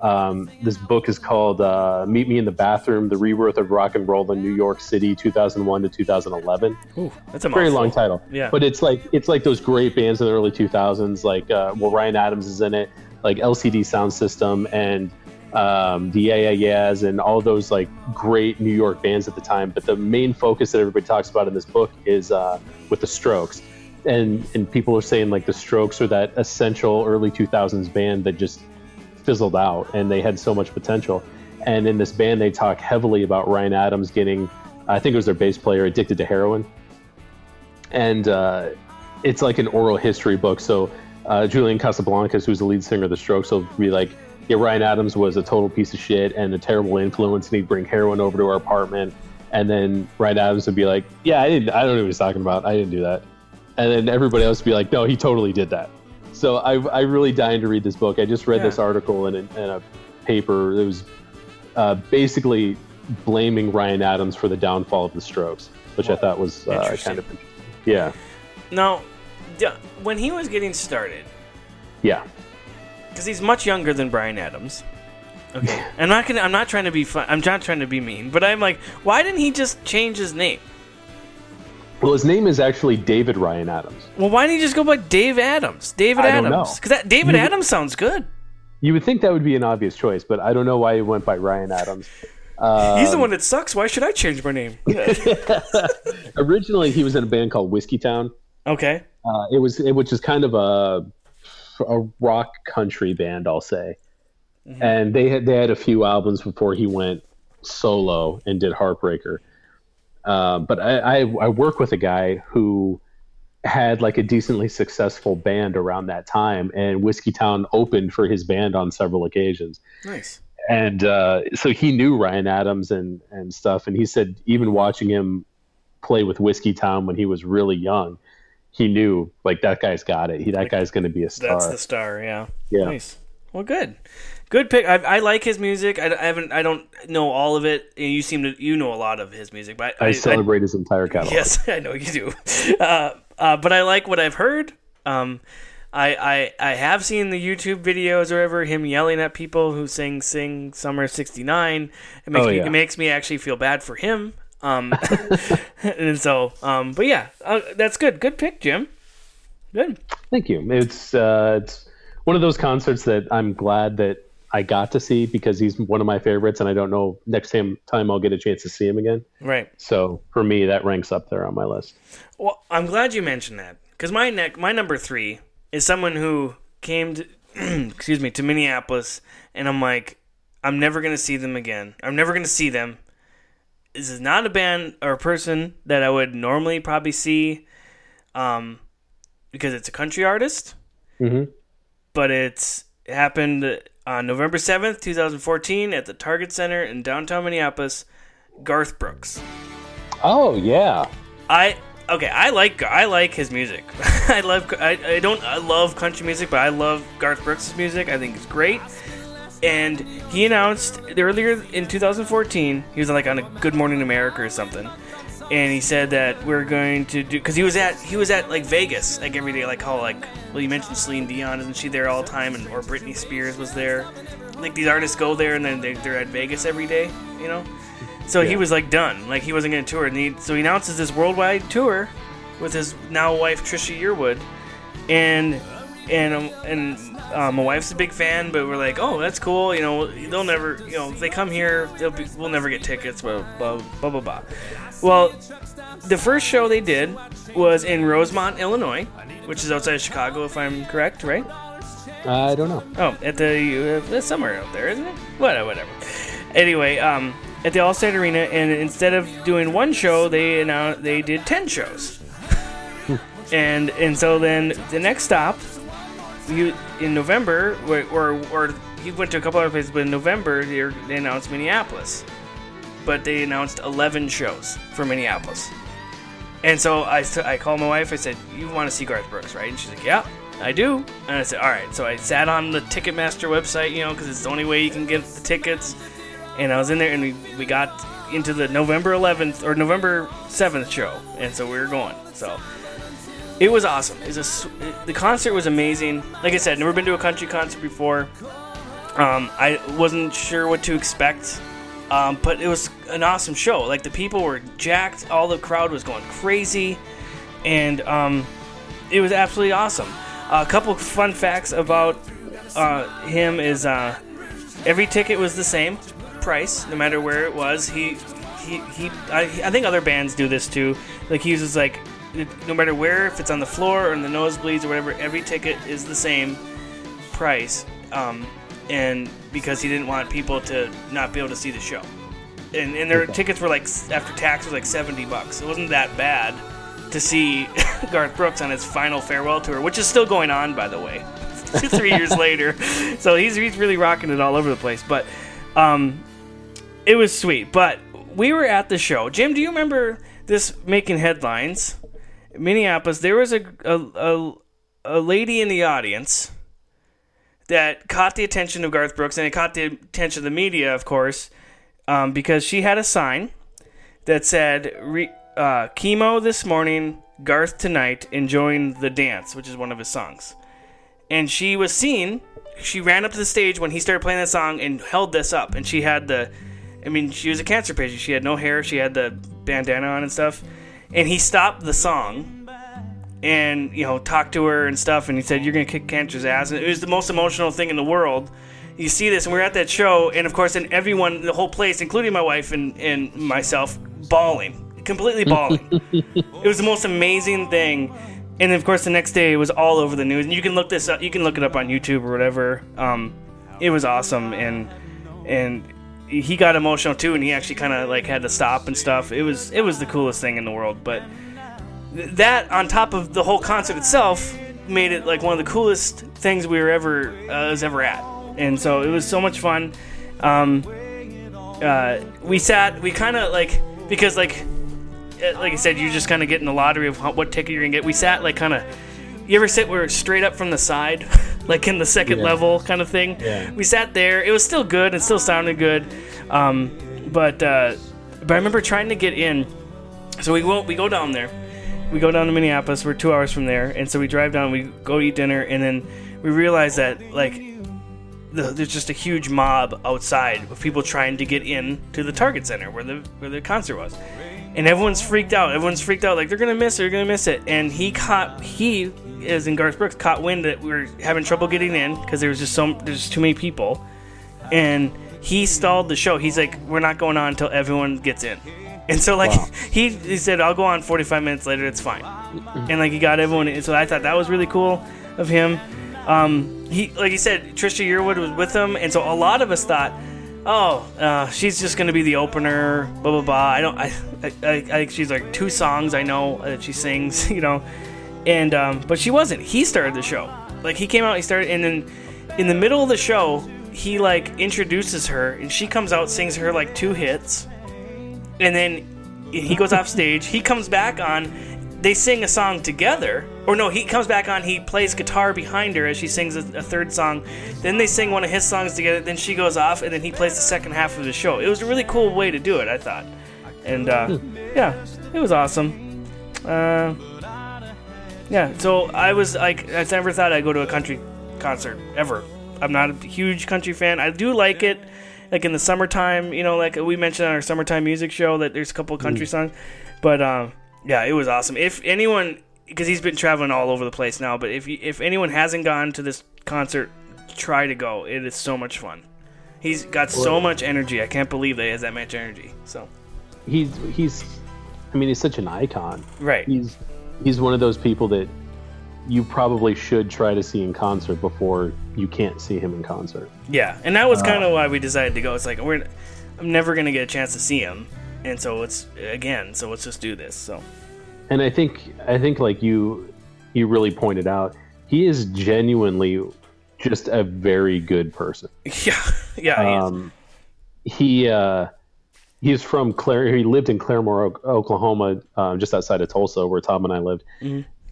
um, this book is called uh, "Meet Me in the Bathroom: The Rebirth of Rock and Roll in New York City, 2001 to 2011." Ooh, that's a very mouthful. long title. Yeah. But it's like it's like those great bands in the early 2000s, like uh, well Ryan Adams is in it, like LCD Sound System and um, the Yeah Yeah Yeahs and all those like great New York bands at the time. But the main focus that everybody talks about in this book is uh, with the Strokes, and and people are saying like the Strokes are that essential early 2000s band that just fizzled out and they had so much potential. And in this band, they talk heavily about Ryan Adams getting I think it was their bass player, addicted to heroin, and uh, it's like an oral history book. So uh, Julian Casablancas, who's the lead singer of the Strokes, will be like, "Yeah, Ryan Adams was a total piece of shit and a terrible influence, and he'd bring heroin over to our apartment." And then Ryan Adams would be like, "Yeah, I didn't. I don't know what he's talking about. I didn't do that." And then everybody else would be like, "No, he totally did that." So I, I really dying to read this book. I just read Yeah. this article in a, in a paper. It was uh, basically blaming Ryan Adams for the downfall of the Strokes, which I thought was uh, kind of yeah, Now, when he was getting started, yeah. because he's much younger than Brian Adams. Okay, I'm not gonna. I'm not trying to be fun. I'm not trying to be mean, but I'm like, why didn't he just change his name? Well, his name is actually David Ryan Adams. Well, why didn't he just go by Dave Adams? David I Adams, because that David You- Adams sounds good. You would think that would be an obvious choice, but I don't know why he went by Ryan Adams. Uh, He's the one that sucks. Why should I change my name? originally, he was in a band called Whiskeytown. okay, Uh, it was it, which is kind of a a rock country band, I'll say. And they had they had a few albums before he went solo and did Heartbreaker. Uh, but I, I I work with a guy who had like a decently successful band around that time, and Whiskeytown opened for his band on several occasions nice. and uh, so he knew Ryan Adams and and stuff, and he said even watching him play with Whiskeytown when he was really young, he knew like that guy's got it. He that guy's going to be a star. That's the star. Yeah. Yeah. Nice. Well, good. Good pick. I, I like his music. I, I haven't. I don't know all of it. You seem to. You know a lot of his music, but I, celebrate his entire catalog. Yes, I know you do. Uh, uh, but I like what I've heard. Um, I, I I have seen the YouTube videos or whatever him yelling at people who sing "Sing Summer '69." It makes Oh, me yeah. it makes me actually feel bad for him. Um, and so um, but yeah, uh, that's good. Good pick, Jim. Good. Thank you. It's uh, it's one of those concerts that I'm glad that I got to see because he's one of my favorites, and I don't know next time time I'll get a chance to see him again. Right. So for me, that ranks up there on my list. Well, I'm glad you mentioned that because my neck, my number three is someone who came to, excuse me, to Minneapolis, and I'm like, I'm never gonna see them again. I'm never gonna see them. This is not a band or a person that I would normally probably see, um, because it's a country artist. Mhm. But it's it happened on November seventh, two thousand fourteen, at the Target Center in downtown Minneapolis. Garth Brooks. Oh yeah, I okay. I like I like his music. I love. I, I don't. I love country music, but I love Garth Brooks' music. I think it's great. And he announced earlier in 2014, he was like on a Good Morning America or something, and he said that we're going to do because he was at he was at like Vegas like every day, like how like well you mentioned Celine Dion, isn't she there all the time, and or Britney Spears was there. Like these artists go there and then they, they're at Vegas every day, you know. So he was like done, like he wasn't going to tour. And he, so he announces this worldwide tour with his now wife Trisha Yearwood, and and um, and uh, my wife's a big fan, but we're like, oh, that's cool. You know, they'll never, you know, if they come here, they'll be, we'll never get tickets. Blah blah blah blah blah. Well, the first show they did was in Rosemont, Illinois, which is outside of Chicago, if I'm correct, right? I don't know. Oh, at the uh, somewhere out there, isn't it? Whatever, whatever. Anyway, um, at the Allstate Arena, and instead of doing one show, they announced they did ten shows. and and so then the next stop, you in November, or or, he went to a couple other places, but in November they, announced Minneapolis. But they announced eleven shows for Minneapolis. And so I, I called my wife. I said, "You want to see Garth Brooks, right?" And she's like, "Yeah, I do." And I said, "All right." So I sat on the Ticketmaster website, you know, because it's the only way you can get the tickets. And I was in there, and we, we got into the November 11th or November 7th show, and so we were going. So it was awesome. It was a the concert was amazing. Like I said, never been to a country concert before. Um, I wasn't sure what to expect, um, but it was an awesome show. Like the people were jacked, all the crowd was going crazy, and um, it was absolutely awesome. a couple fun facts about uh, him is uh, every ticket was the same price, no matter where it was. He he he. I, I think other bands do this too. Like he uses like no matter where, if it's on the floor or in the nosebleeds or whatever, every ticket is the same price. Um, and because he didn't want people to not be able to see the show. and and their tickets were like after tax was like seventy bucks. It wasn't that bad to see Garth Brooks on his final farewell tour, which is still going on, by the way, three years later. So he's he's really rocking it all over the place. But um, it was sweet. But we were at the show. Jim, do you remember this making headlines? Minneapolis. There was a a, a, a lady in the audience that caught the attention of Garth Brooks, and it caught the attention of the media, of course, um, because she had a sign that said Re- uh, "Chemo this morning, Garth tonight, enjoying the dance," which is one of his songs. And she was seen. She ran up to the stage when he started playing that song and held this up, and she had the. I mean, she was a cancer patient. She had no hair. She had the bandana on and stuff. And he stopped the song and you know talked to her and stuff and he said you're gonna kick cancer's ass. And it was the most emotional thing in the world. You see this and we are at that show and of course and everyone the whole place including my wife and, and myself bawling completely bawling. It was the most amazing thing. And of course the next day it was all over the news. And you can look this up you can look it up on youtube or whatever. Um, it was awesome and and he got emotional too and he actually kind of like had to stop and stuff. It was it was the coolest thing in the world but that on top of the whole concert itself made it like one of the coolest things we were ever uh, was ever at. And so it was so much fun. Um, uh, we sat we kind of like because like uh, like i said you just kind of get in the lottery of what ticket you're gonna get. We sat like kind of you ever sit where straight up from the side like in the second Yeah. level kind of thing Yeah. we sat there it was still good it still sounded good um, but uh, but i remember trying to get in so we go we go down there we go down to Minneapolis. We're two hours from there, and so we drive down. We go eat dinner, and then we realize that like the, there's just a huge mob outside of people trying to get in to the Target Center where the where the concert was, and everyone's freaked out. Everyone's freaked out, like they're gonna miss it. They're gonna miss it. And he caught he as in Garth Brooks caught wind that we were having trouble getting in because there was just so there's too many people, and he stalled the show. He's like, we're not going on until everyone gets in. And so like Wow. he he said, I'll go on 45 minutes later. It's fine. And like he got everyone. in. So I thought that was really cool of him. Um, he like he said, Trisha Yearwood was with him, and so a lot of us thought, oh, uh, she's just gonna be the opener. Blah blah blah. I don't. I I, I, I she's like two songs I know that she sings. You know, and um, but she wasn't. He started the show. Like he came out, he started, and then in the middle of the show, he like introduces her, and she comes out, sings her like two hits, and then he goes off stage. He comes back on. They sing a song together, or no, he comes back on. He plays guitar behind her as she sings a, a third song. Then they sing one of his songs together. Then she goes off, and then he plays the second half of the show. It was a really cool way to do it, I thought, and uh, yeah, it was awesome. Uh, yeah, so I was like, I never thought I'd go to a country concert ever. I'm not a huge country fan. I do like it, like in the summertime. You know, like we mentioned on our summertime music show that there's a couple country songs, but um, yeah, it was awesome. If anyone, because he's been traveling all over the place now, but if you, if anyone hasn't gone to this concert, try to go. It is so much fun. He's got so much energy. I can't believe that he has that much energy. So He's he's, I mean, he's such an icon. right, He's he's one of those people that you probably should try to see in concert before you can't see him in concert. Yeah, and that was kind of why we decided to go. It's like we're, I'm never gonna get a chance to see him, and so it's again. So let's just do this. So And I think I think like you you really pointed out, he is genuinely just a very good person. yeah, yeah, he is. Um, he uh, he's from Clare. He lived in Claremore, Oklahoma, um, just outside of Tulsa, where Tom and I lived.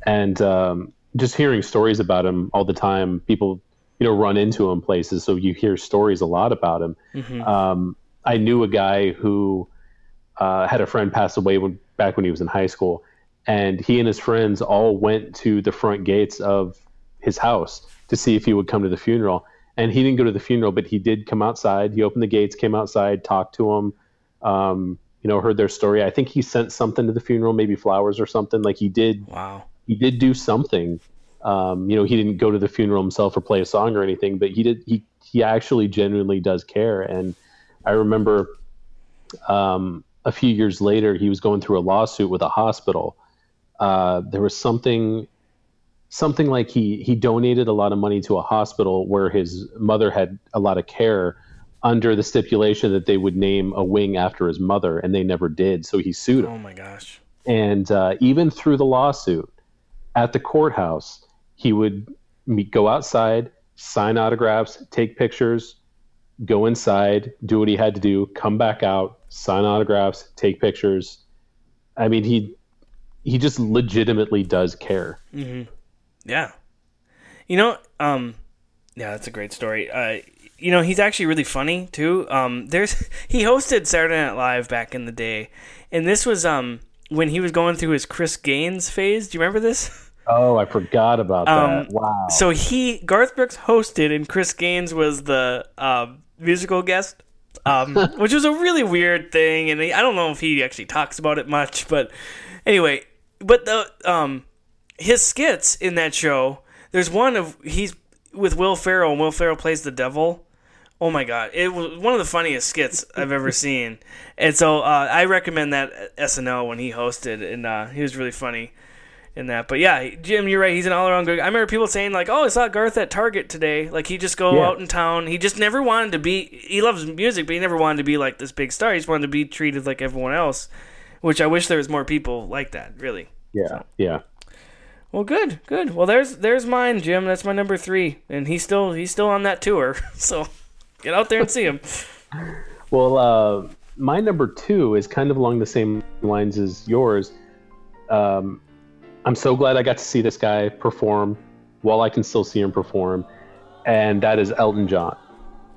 And um, just hearing stories about him all the time, people you know run into him places, so you hear stories a lot about him. Um, I knew a guy who uh, had a friend pass away when, back when he was in high school, and he and his friends all went to the front gates of his house to see if he would come to the funeral. And he didn't go to the funeral, but he did come outside. He opened the gates, came outside, talked to him, um, you know, heard their story. I think he sent something to the funeral, maybe flowers or something. Like he did, wow. he did do something. Um, you know, he didn't go to the funeral himself or play a song or anything, but he did. He he actually genuinely does care. And I remember um, a few years later, he was going through a lawsuit with a hospital. Uh, there was something something like he he donated a lot of money to a hospital where his mother had a lot of care under the stipulation that they would name a wing after his mother, and they never did. So he sued him. Oh my gosh. And uh, even through the lawsuit at the courthouse, he would meet, go outside, sign autographs, take pictures, go inside, do what he had to do, come back out, sign autographs, take pictures. I mean, he he just legitimately does care. Yeah. You know, um, yeah, that's a great story. Uh, you know, he's actually really funny too. Um, there's he hosted Saturday Night Live back in the day, and this was um when he was going through his Chris Gaines phase. Do you remember this? Oh, I forgot about that. Um, wow. So he Garth Brooks hosted, and Chris Gaines was the um, musical guest, um, which was a really weird thing. And I don't know if he actually talks about it much, but anyway, but the um, his skits in that show. There's one of he's with Will Ferrell, and Will Ferrell plays the devil. Oh my god, it was one of the funniest skits I've ever seen, and so uh, I recommend that SNL when he hosted, and uh, he was really funny in that. But yeah, Jim, you're right. He's an all around good. I remember people saying like, "Oh, I saw Garth at Target today." Like he just go Yeah. out in town. He just never wanted to be. He loves music, but he never wanted to be like this big star. He just wanted to be treated like everyone else. Which I wish there was more people like that. Really. yeah, yeah. Well, good, good. Well, there's there's mine, Jim. That's my number three, and he's still he's still on that tour. So get out there and see him. Well, uh, my number two is kind of along the same lines as yours. Um, I'm so glad I got to see this guy perform while I can still see him perform, and that is Elton John.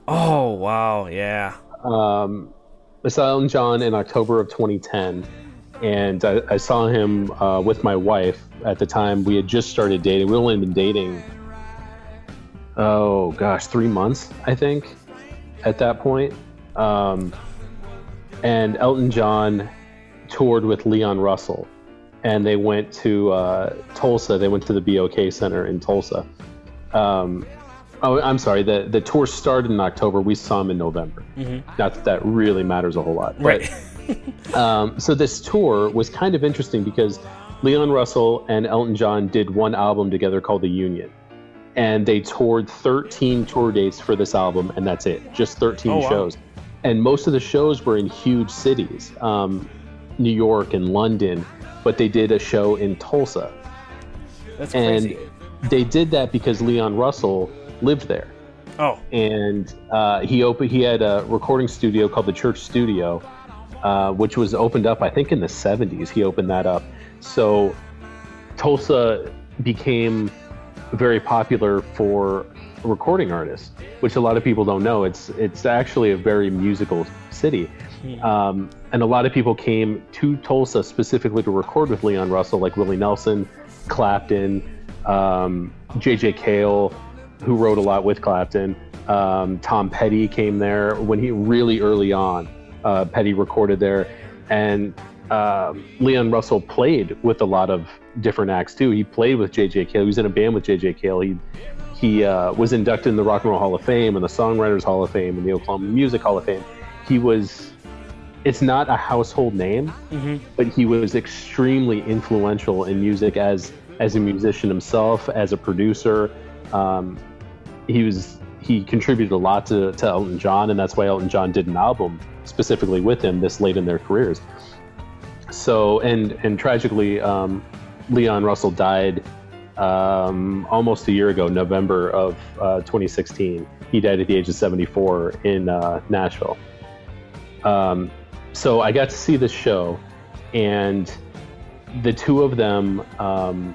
Oh wow, yeah. Um, I saw Elton John in October of 2010, and I, I saw him uh, with my wife at the time. We had just started dating. We only been dating, oh gosh, three months, I think, at that point. Um, and Elton John toured with Leon Russell, and they went to uh, Tulsa. They went to the BOK Center in Tulsa. Um, oh, I'm sorry. The the tour started in October. We saw him in November. Not that that really matters a whole lot. but- Right. um, so this tour was kind of interesting because Leon Russell and Elton John did one album together called The Union. And they toured 13 tour dates for this album, and that's it. Just 13 Oh, wow. shows. And most of the shows were in huge cities, um, New York and London, but they did a show in Tulsa. That's And crazy. they did that because Leon Russell lived there Oh, and uh, he opened. He had a recording studio called the Church Studio, uh, which was opened up, I think, in the '70s. He opened that up, so Tulsa became very popular for recording artists, which a lot of people don't know. It's it's actually a very musical city, um, and a lot of people came to Tulsa specifically to record with Leon Russell, like Willie Nelson, Clapton, um, J.J. Cale, who wrote a lot with Clapton. Um, Tom Petty came there when he really early on. Uh, Petty recorded there, and um Leon Russell played with a lot of different acts too. He played with J.J. Cale. He was in a band with J.J. Cale. He he uh, was inducted in the Rock and Roll Hall of Fame and the Songwriters Hall of Fame and the Oklahoma Music Hall of Fame. He was. It's not a household name, but he was extremely influential in music as as a musician himself, as a producer. Um, he was he contributed a lot to, to Elton John, and that's why Elton John did an album specifically with him this late in their careers. So and and tragically, um, Leon Russell died um, almost a year ago, November of uh, 2016. He died at the age of 74 in uh, Nashville. Um, so I got to see this show, and the two of them um,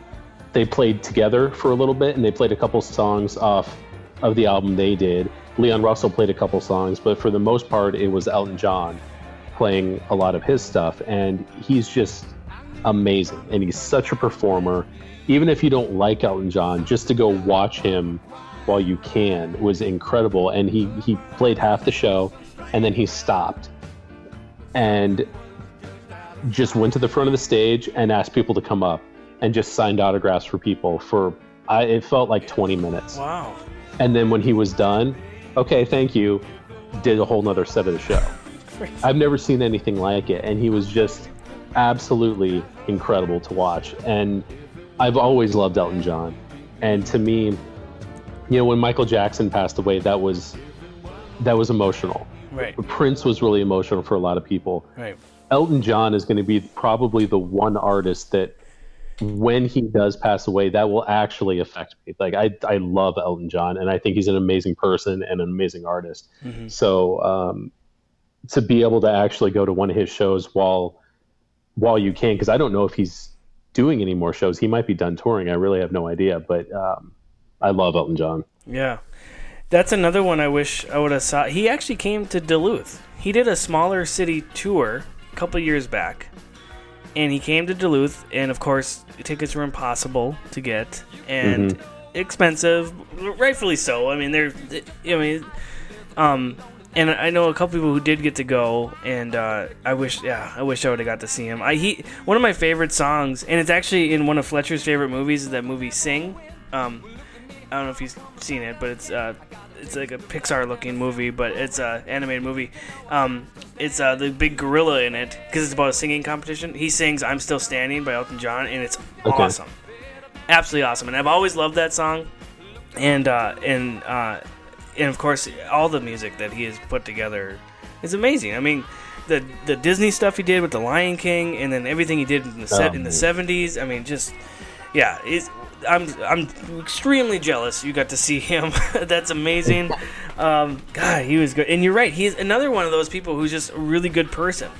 they played together for a little bit, and they played a couple songs off of the album they did. Leon Russell played a couple songs, but for the most part, it was Elton John playing a lot of his stuff, and he's just amazing, and he's such a performer. Even if you don't like Elton John, just to go watch him while you can was incredible. And he he played half the show, and then he stopped, and just went to the front of the stage and asked people to come up and just signed autographs for people for I, it felt like 20 minutes. wow. And then when he was done, okay, thank you, did a whole nother set of the show. I've never seen anything like it. And he was just absolutely incredible to watch. And I've always loved Elton John. And to me, you know, when Michael Jackson passed away, that was that was emotional. Right. Prince was really emotional for a lot of people. Right. Elton John is going to be probably the one artist that when he does pass away, that will actually affect me. Like I, I love Elton John, and I think he's an amazing person and an amazing artist. Mm-hmm. So um, to be able to actually go to one of his shows while while you can, because I don't know if he's doing any more shows. He might be done touring. I really have no idea, but um, I love Elton John. Yeah. That's another one I wish I would have saw. He actually came to Duluth. He did a smaller city tour a couple years back. And he came to Duluth, and of course, tickets were impossible to get and expensive, rightfully so. I mean, they're, I mean, um, and I know a couple people who did get to go, and uh, I wish, yeah, I wish I would have got to see him. I he one of my favorite songs, and it's actually in one of Fletcher's favorite movies, is that movie Sing. Um, I don't know if you've seen it, but it's uh, it's like a Pixar looking movie, but it's a animated movie. Um, it's uh, the big gorilla in it because it's about a singing competition. He sings "I'm Still Standing" by Elton John, and it's Okay. awesome, absolutely awesome. And I've always loved that song, and uh, and uh, and of course all the music that he has put together is amazing. I mean. The, the Disney stuff he did with the Lion King, and then everything he did in the set Oh, in the seventies. I mean, just yeah, it's, I'm I'm extremely jealous you got to see him. That's amazing. Um, God, he was good, and you're right. He's another one of those people who's just a really good person.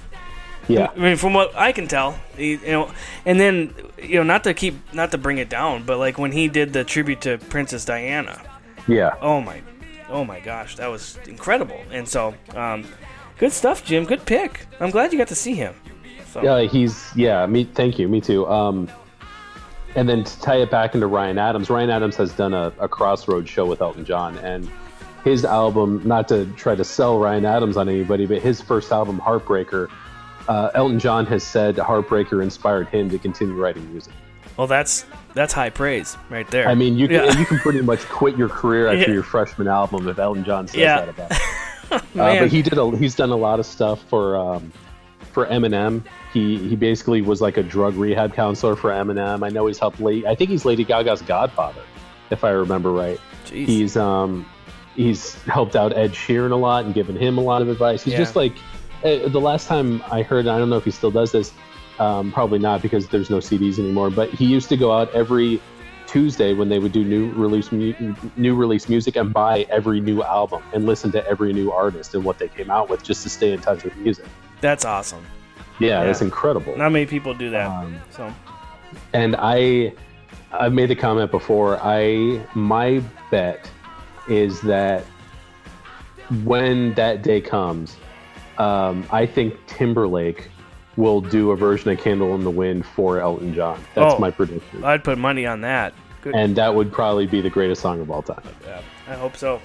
Yeah, I mean, from what I can tell, he, you know, and then you know, not to keep not to bring it down, but like when he did the tribute to Princess Diana. yeah. Oh my, oh my gosh, that was incredible. And so, um, good stuff, Jim. Good pick. I'm glad you got to see him. So, Yeah, he's yeah. Me, thank you. Me too. Um, and then to tie it back into Ryan Adams, Ryan Adams has done a, a Crossroads show with Elton John, and his album. Not to try to sell Ryan Adams on anybody, but his first album, Heartbreaker. Uh, Elton John has said Heartbreaker inspired him to continue writing music. well, that's that's high praise right there. I mean, you can Yeah. you can pretty much quit your career after Yeah. your freshman album if Elton John says Yeah. that about. Uh, but he did a, he's done a lot of stuff for um, for Eminem. He he basically was like a drug rehab counselor for Eminem. I know he's helped Lady. I think he's Lady Gaga's godfather, if I remember right. Jeez. He's um he's helped out Ed Sheeran a lot and given him a lot of advice. He's just like uh, the last time I heard. I don't know if he still does this. Um, probably not because there's no CDs anymore. But he used to go out every Tuesday when they would do new release mu- new release music and buy every new album and listen to every new artist and what they came out with just to stay in touch with music. that's awesome. Yeah, Yeah. that's incredible. Not many people do that. Um, so and I I've made the comment before. I my bet is that when that day comes, um, I think Timberlake will do a version of Candle in the Wind for Elton John. That's Oh. my prediction. I'd put money on that. Good. and that would probably be the greatest song of all time. Yeah, I hope so.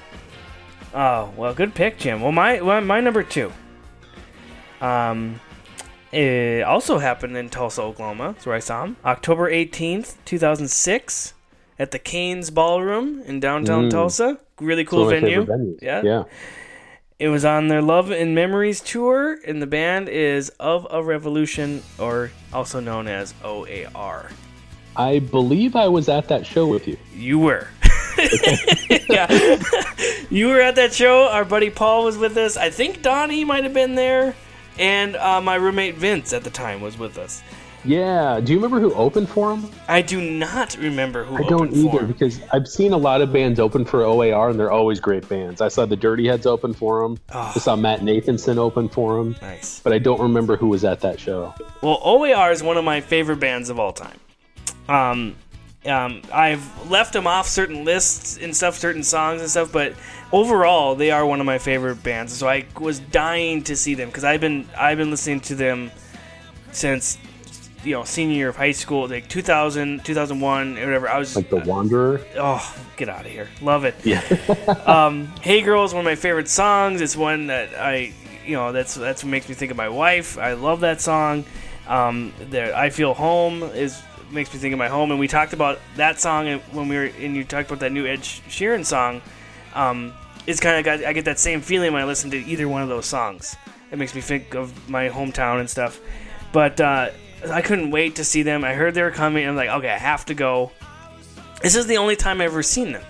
Oh well, good pick, Jim. Well, my well, my number two. Um, it also happened in Tulsa, Oklahoma. That's where I saw him. October eighteenth, two thousand six, at the Cain's Ballroom in downtown Mm. Tulsa. Really cool my venue. Yeah. yeah. It was on their Love and Memories tour, and the band is Of a Revolution, or also known as OAR. I believe I was at that show with you. You were. yeah. you were at that show. Our buddy Paul was with us. I think Donnie might have been there. And uh, my roommate Vince at the time was with us. Yeah. Do you remember who opened for him? I do not remember who I don't either him. because I've seen a lot of bands open for OAR and they're always great bands. I saw the Dirty Heads open for them. Oh. I saw Matt Nathanson open for them, Nice. but I don't remember who was at that show. Well, OAR is one of my favorite bands of all time. Um, um, I've left them off certain lists and stuff, certain songs and stuff, but overall, they are one of my favorite bands. So I was dying to see them because I've been I've been listening to them since you know senior year of high school, like 2000, 2001, or whatever. I was Like The Wanderer. oh, get out of here, love it. Yeah. Um, hey Girl is one of my favorite songs. It's one that I, you know, that's that's what makes me think of my wife. I love that song. Um, there, I feel home is makes me think of my home, and we talked about that song when we were and you talked about that new Ed Sheeran song. Um, it's kind of got I get that same feeling when I listen to either one of those songs. It makes me think of my hometown and stuff. But uh, I couldn't wait to see them. I heard they were coming. I'm like, okay, I have to go. This is the only time I've ever seen them.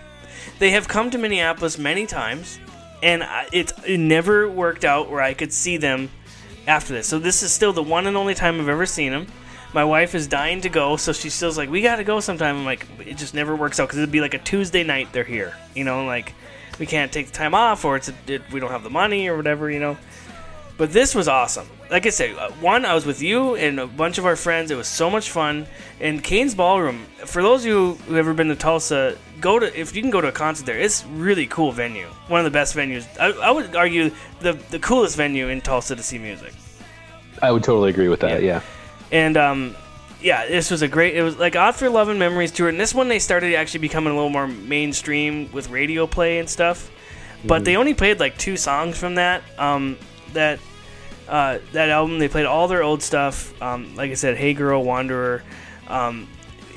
They have come to Minneapolis many times. and it it never worked out where I could see them after this. So this is still the one and only time I've ever seen them. My wife is dying to go, so she still's like, "We got to go sometime." I'm like, it just never works out because it'd be like a Tuesday night. They're here, you know, like we can't take the time off, or it's a, it, we don't have the money or whatever, you know. But this was awesome. Like I said, uh, one, I was with you and a bunch of our friends. It was so much fun. And Cain's Ballroom, for those of you who have ever been to Tulsa, go to if you can go to a concert there. It's really cool venue. One of the best venues. I, I would argue the the coolest venue in Tulsa to see music. I would totally agree with that. Yeah. And um, yeah, this was a great. It was like Odd for Love and Memories tour, and this one they started actually becoming a little more mainstream with radio play and stuff. But they only played like two songs from that. Um, that uh, that album they played all their old stuff. Um, like I said, Hey Girl, Wanderer, um,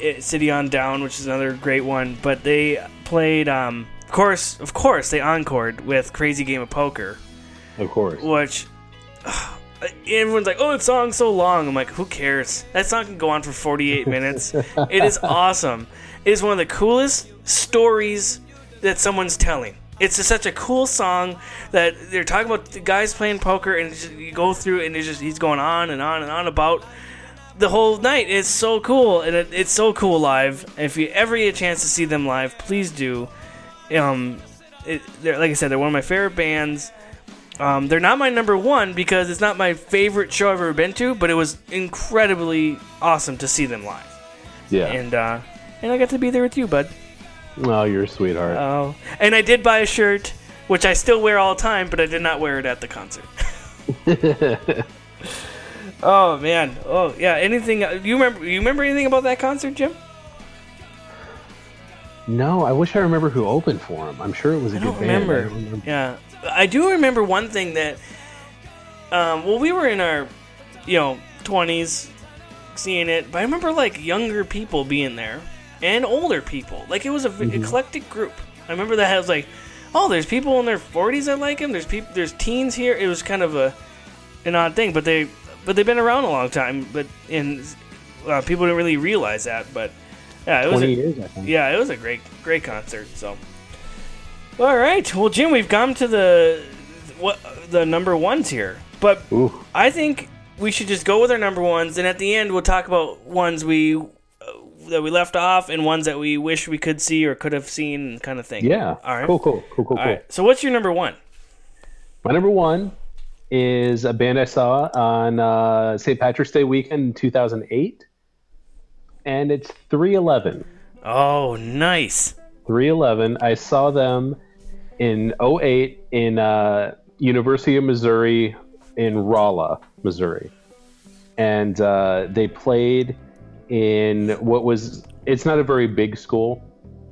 it- City on Down, which is another great one. But they played, um, of course, of course, they encored with Crazy Game of Poker Of course. which everyone's like, "Oh, that song's so long." I'm like, "Who cares? That song can go on for 48 minutes. it is awesome. It is one of the coolest stories that someone's telling. It's just such a cool song that they're talking about the guys playing poker, and just, you go through, and it's just he's going on and on and on about the whole night. It's so cool, and it, it's so cool live. If you ever get a chance to see them live, please do. Um, it, they're, like I said, they're one of my favorite bands. Um, they're not my number one because it's not my favorite show I've ever been to, but it was incredibly awesome to see them live. Yeah. And uh, and I got to be there with you, bud. Oh, you're a sweetheart. Oh, and I did buy a shirt, which I still wear all the time, but I did not wear it at the concert. oh man, oh yeah. Anything you remember? You remember anything about that concert, Jim? no, I wish I remember who opened for him. I'm sure it was a I good band. I don't remember. Yeah, I do remember one thing that. Um, well, we were in our, you know, twenties, seeing it, but I remember like younger people being there and older people. Like it was a v eclectic group. I remember that I was like, oh, there's people in their forties that like him. There's people, there's teens here. It was kind of a an odd thing, but they but they've been around a long time. But in uh, people didn't really realize that. But yeah, it was a, years, I think. yeah, it was a great, great concert. So, all right, well, Jim, we've come to the what the number ones here, but Ooh. I think we should just go with our number ones, and at the end, we'll talk about ones we that we left off and ones that we wish we could see or could have seen, kind of thing. Yeah. All right. Cool, cool, cool, cool, All cool. right. So, what's your number one? My number one is a band I saw on uh, St. Patrick's Day weekend in 2008, and it's 311. Oh, nice. 311. I saw them in 08 in uh, University of Missouri in Rolla, Missouri, and uh, they played in what was it's not a very big school,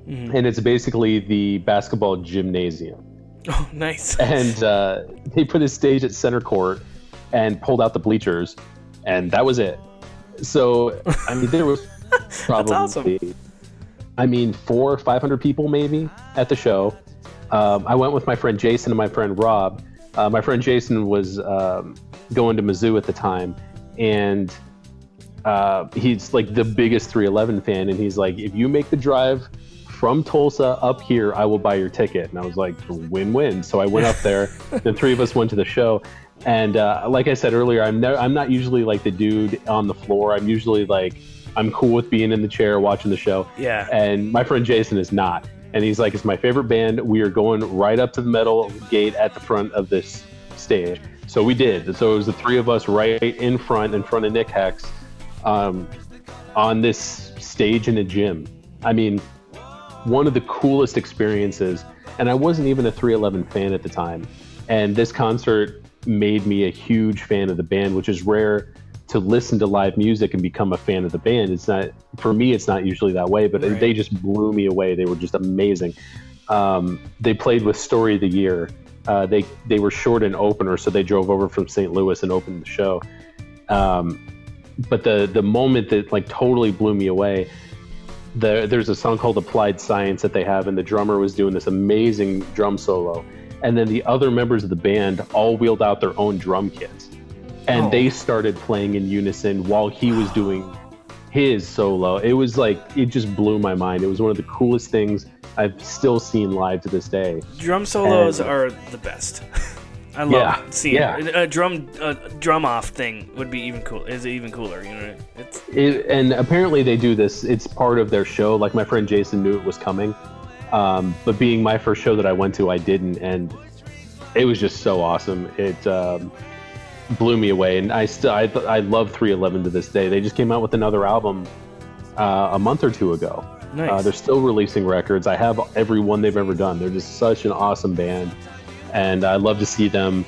and it's basically the basketball gymnasium Oh, nice. and uh, they put a stage at center court and pulled out the bleachers, and that was it. So I mean, there was probably, awesome. I mean, four or five hundred people maybe at the show. Um, I went with my friend Jason and my friend Rob. Uh, my friend Jason was um, going to Mizzou at the time, and uh, he's like the biggest 311 fan, and he's like, if you make the drive from Tulsa up here, I will buy your ticket. And I was like, win-win. So I went up there. the three of us went to the show, and uh, like I said earlier, I'm ne- I'm not usually like the dude on the floor. I'm usually like I'm cool with being in the chair watching the show. Yeah. And my friend Jason is not. And he's like, it's my favorite band. We are going right up to the metal gate at the front of this stage. So we did. So it was the three of us right in front, in front of Nick Hex, um, on this stage in a gym. I mean, one of the coolest experiences. And I wasn't even a 311 fan at the time. And this concert made me a huge fan of the band, which is rare to listen to live music and become a fan of the band. It's not for me. It's not usually that way, but Right. they just blew me away. They were just amazing. Um, they played with Story of the Year. Uh, they they were short an opener, so they drove over from St. Louis and opened the show. Um, but the the moment that like totally blew me away, the, there's a song called Applied Science that they have, and the drummer was doing this amazing drum solo, and then the other members of the band all wheeled out their own drum kits, and Oh. they started playing in unison while he was doing his solo. It was like it just blew my mind. It was one of the coolest things I've still seen live to this day. Drum solos And- are the best. I love Yeah, seeing yeah. a drum a drum off thing would be even cool. Is even cooler, you know? It's It, and apparently they do this. It's part of their show. Like my friend Jason knew it was coming, um, but being my first show that I went to, I didn't, and it was just so awesome. It um, blew me away, and I still I, I love 311 to this day. They just came out with another album uh, a month or two ago. nice. Uh, they're still releasing records. I have every one they've ever done. They're just such an awesome band, and I love to see them.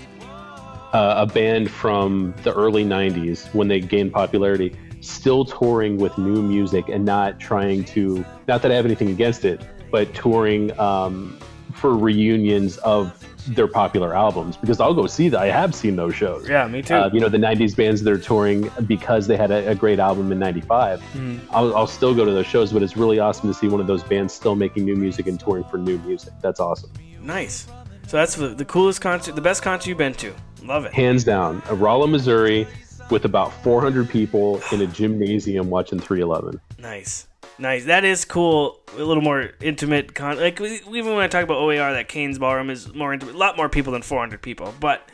Uh, a band from the early '90s when they gained popularity, still touring with new music and not trying to. Not that I have anything against it, but touring um, for reunions of their popular albums because I'll go see that. I have seen those shows. yeah, me too. Uh, you know, the 90s bands that are touring because they had a, a great album in 95. Mhm. I'll, I'll still go to those shows, but it's really awesome to see one of those bands still making new music and touring for new music. That's awesome. nice. So that's the, the coolest concert, the best concert you've been to. Love it. Hands down. A Rolla, Missouri with about 400 people in a gymnasium watching 311. Nice, nice. That is cool. A little more intimate. Con- like we- even when I talk about OAR, that Cain's Ballroom is more intimate. A lot more people than 400 people. But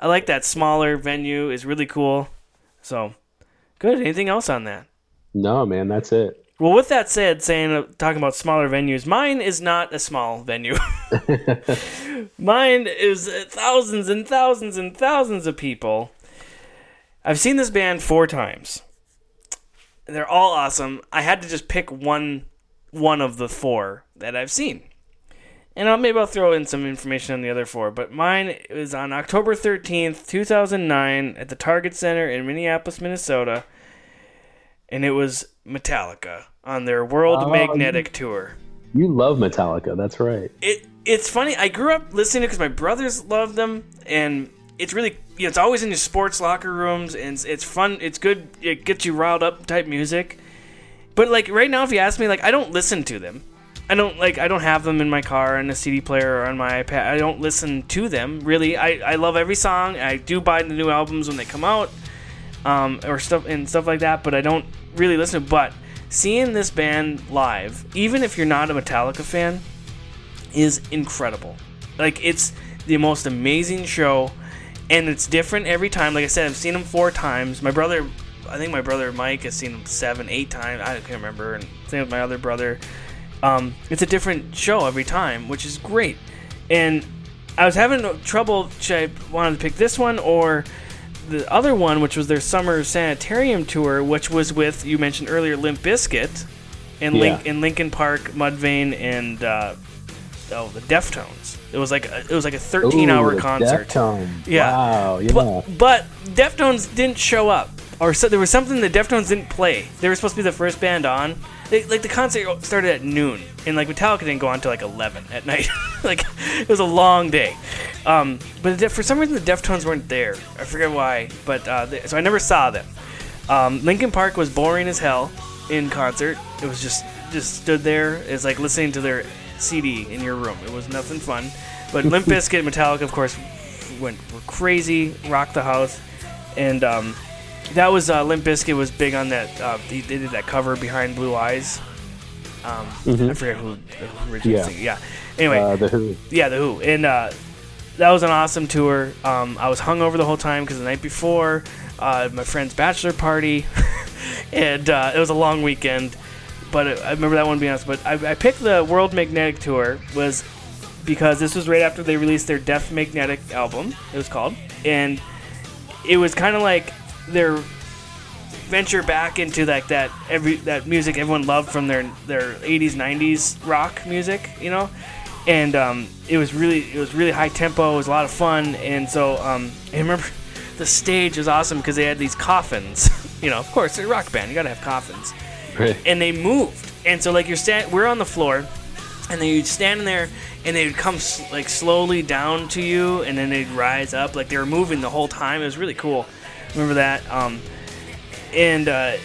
I like that smaller venue. is really cool. So good. Anything else on that? No, man, that's it. Well, with that said, saying uh, talking about smaller venues, mine is not a small venue. mine is uh, thousands and thousands and thousands of people. I've seen this band four times. They're all awesome. I had to just pick one one of the four that I've seen. And I'll, maybe I'll throw in some information on the other four. But mine was on October 13th, 2009, at the Target Center in Minneapolis, Minnesota. And it was Metallica on their World Oh, Magnetic Tour. You love Metallica. That's right. It It's funny. I grew up listening to because my brothers loved them. And it's really, you know, it's always in your sports locker rooms. And it's, it's fun. It's good. It gets you riled up type music. But like right now, if you ask me, like I don't listen to them. I don't like I don't have them in my car on a CD player or on my iPad. I don't listen to them really. I, I love every song. I do buy the new albums when they come out, um, or stuff and stuff like that. But I don't really listen. But seeing this band live, even if you're not a Metallica fan, is incredible. Like it's the most amazing show, and it's different every time. Like I said, I've seen them four times. My brother, I think my brother Mike has seen them seven, eight times. I can't remember. And same with my other brother. Um, it's a different show every time, which is great. And I was having trouble. Should I wanted to pick this one or the other one, which was their summer sanitarium tour, which was with you mentioned earlier Limp Bizkit and Link Yeah. in Linkin Park, Mudvayne, and uh, oh the Deftones. It was like a, it was like a 13 Ooh, hour concert. Deftones. Yeah. Wow. Yeah. But, but Deftones didn't show up, or so, there was something the Deftones didn't play. They were supposed to be the first band on. They, like the concert started at noon, and like Metallica didn't go on till like 11 at night. like it was a long day. Um, but the, for some reason the Deftones weren't there. I forget why, but uh, they, so I never saw them. Um, Linkin Park was boring as hell in concert. It was just just stood there. It's like listening to their CD in your room. It was nothing fun. But Limp Bizkit, Metallica, of course, went were crazy, rocked the house, and um, that was uh, Limp Bizkit was big on that. Uh, they, they did that cover behind Blue Eyes. Um, I forget who, who originally Yeah. Yeah. Anyway, Uh, the Who. yeah, the Who, and uh, that was an awesome tour. Um, I was hungover the whole time because the night before, uh, my friend's bachelor party, and uh, it was a long weekend. But it, I remember that one being honest. But I, I picked the World Magnetic Tour was because this was right after they released their Death Magnetic album. It was called, and it was kind of like their venture back into like that every that music everyone loved from their their 80s 90s rock music you know and um, it was really it was really high tempo it was a lot of fun and so um, I remember the stage was awesome because they had these coffins you know of course they're a rock band you gotta have coffins Right. and they moved. And so like you're stand, we're on the floor, and then you'd stand in there, and they would come like slowly down to you, and then they'd rise up. Like they were moving the whole time. It was really cool. Remember that? Um, and uh,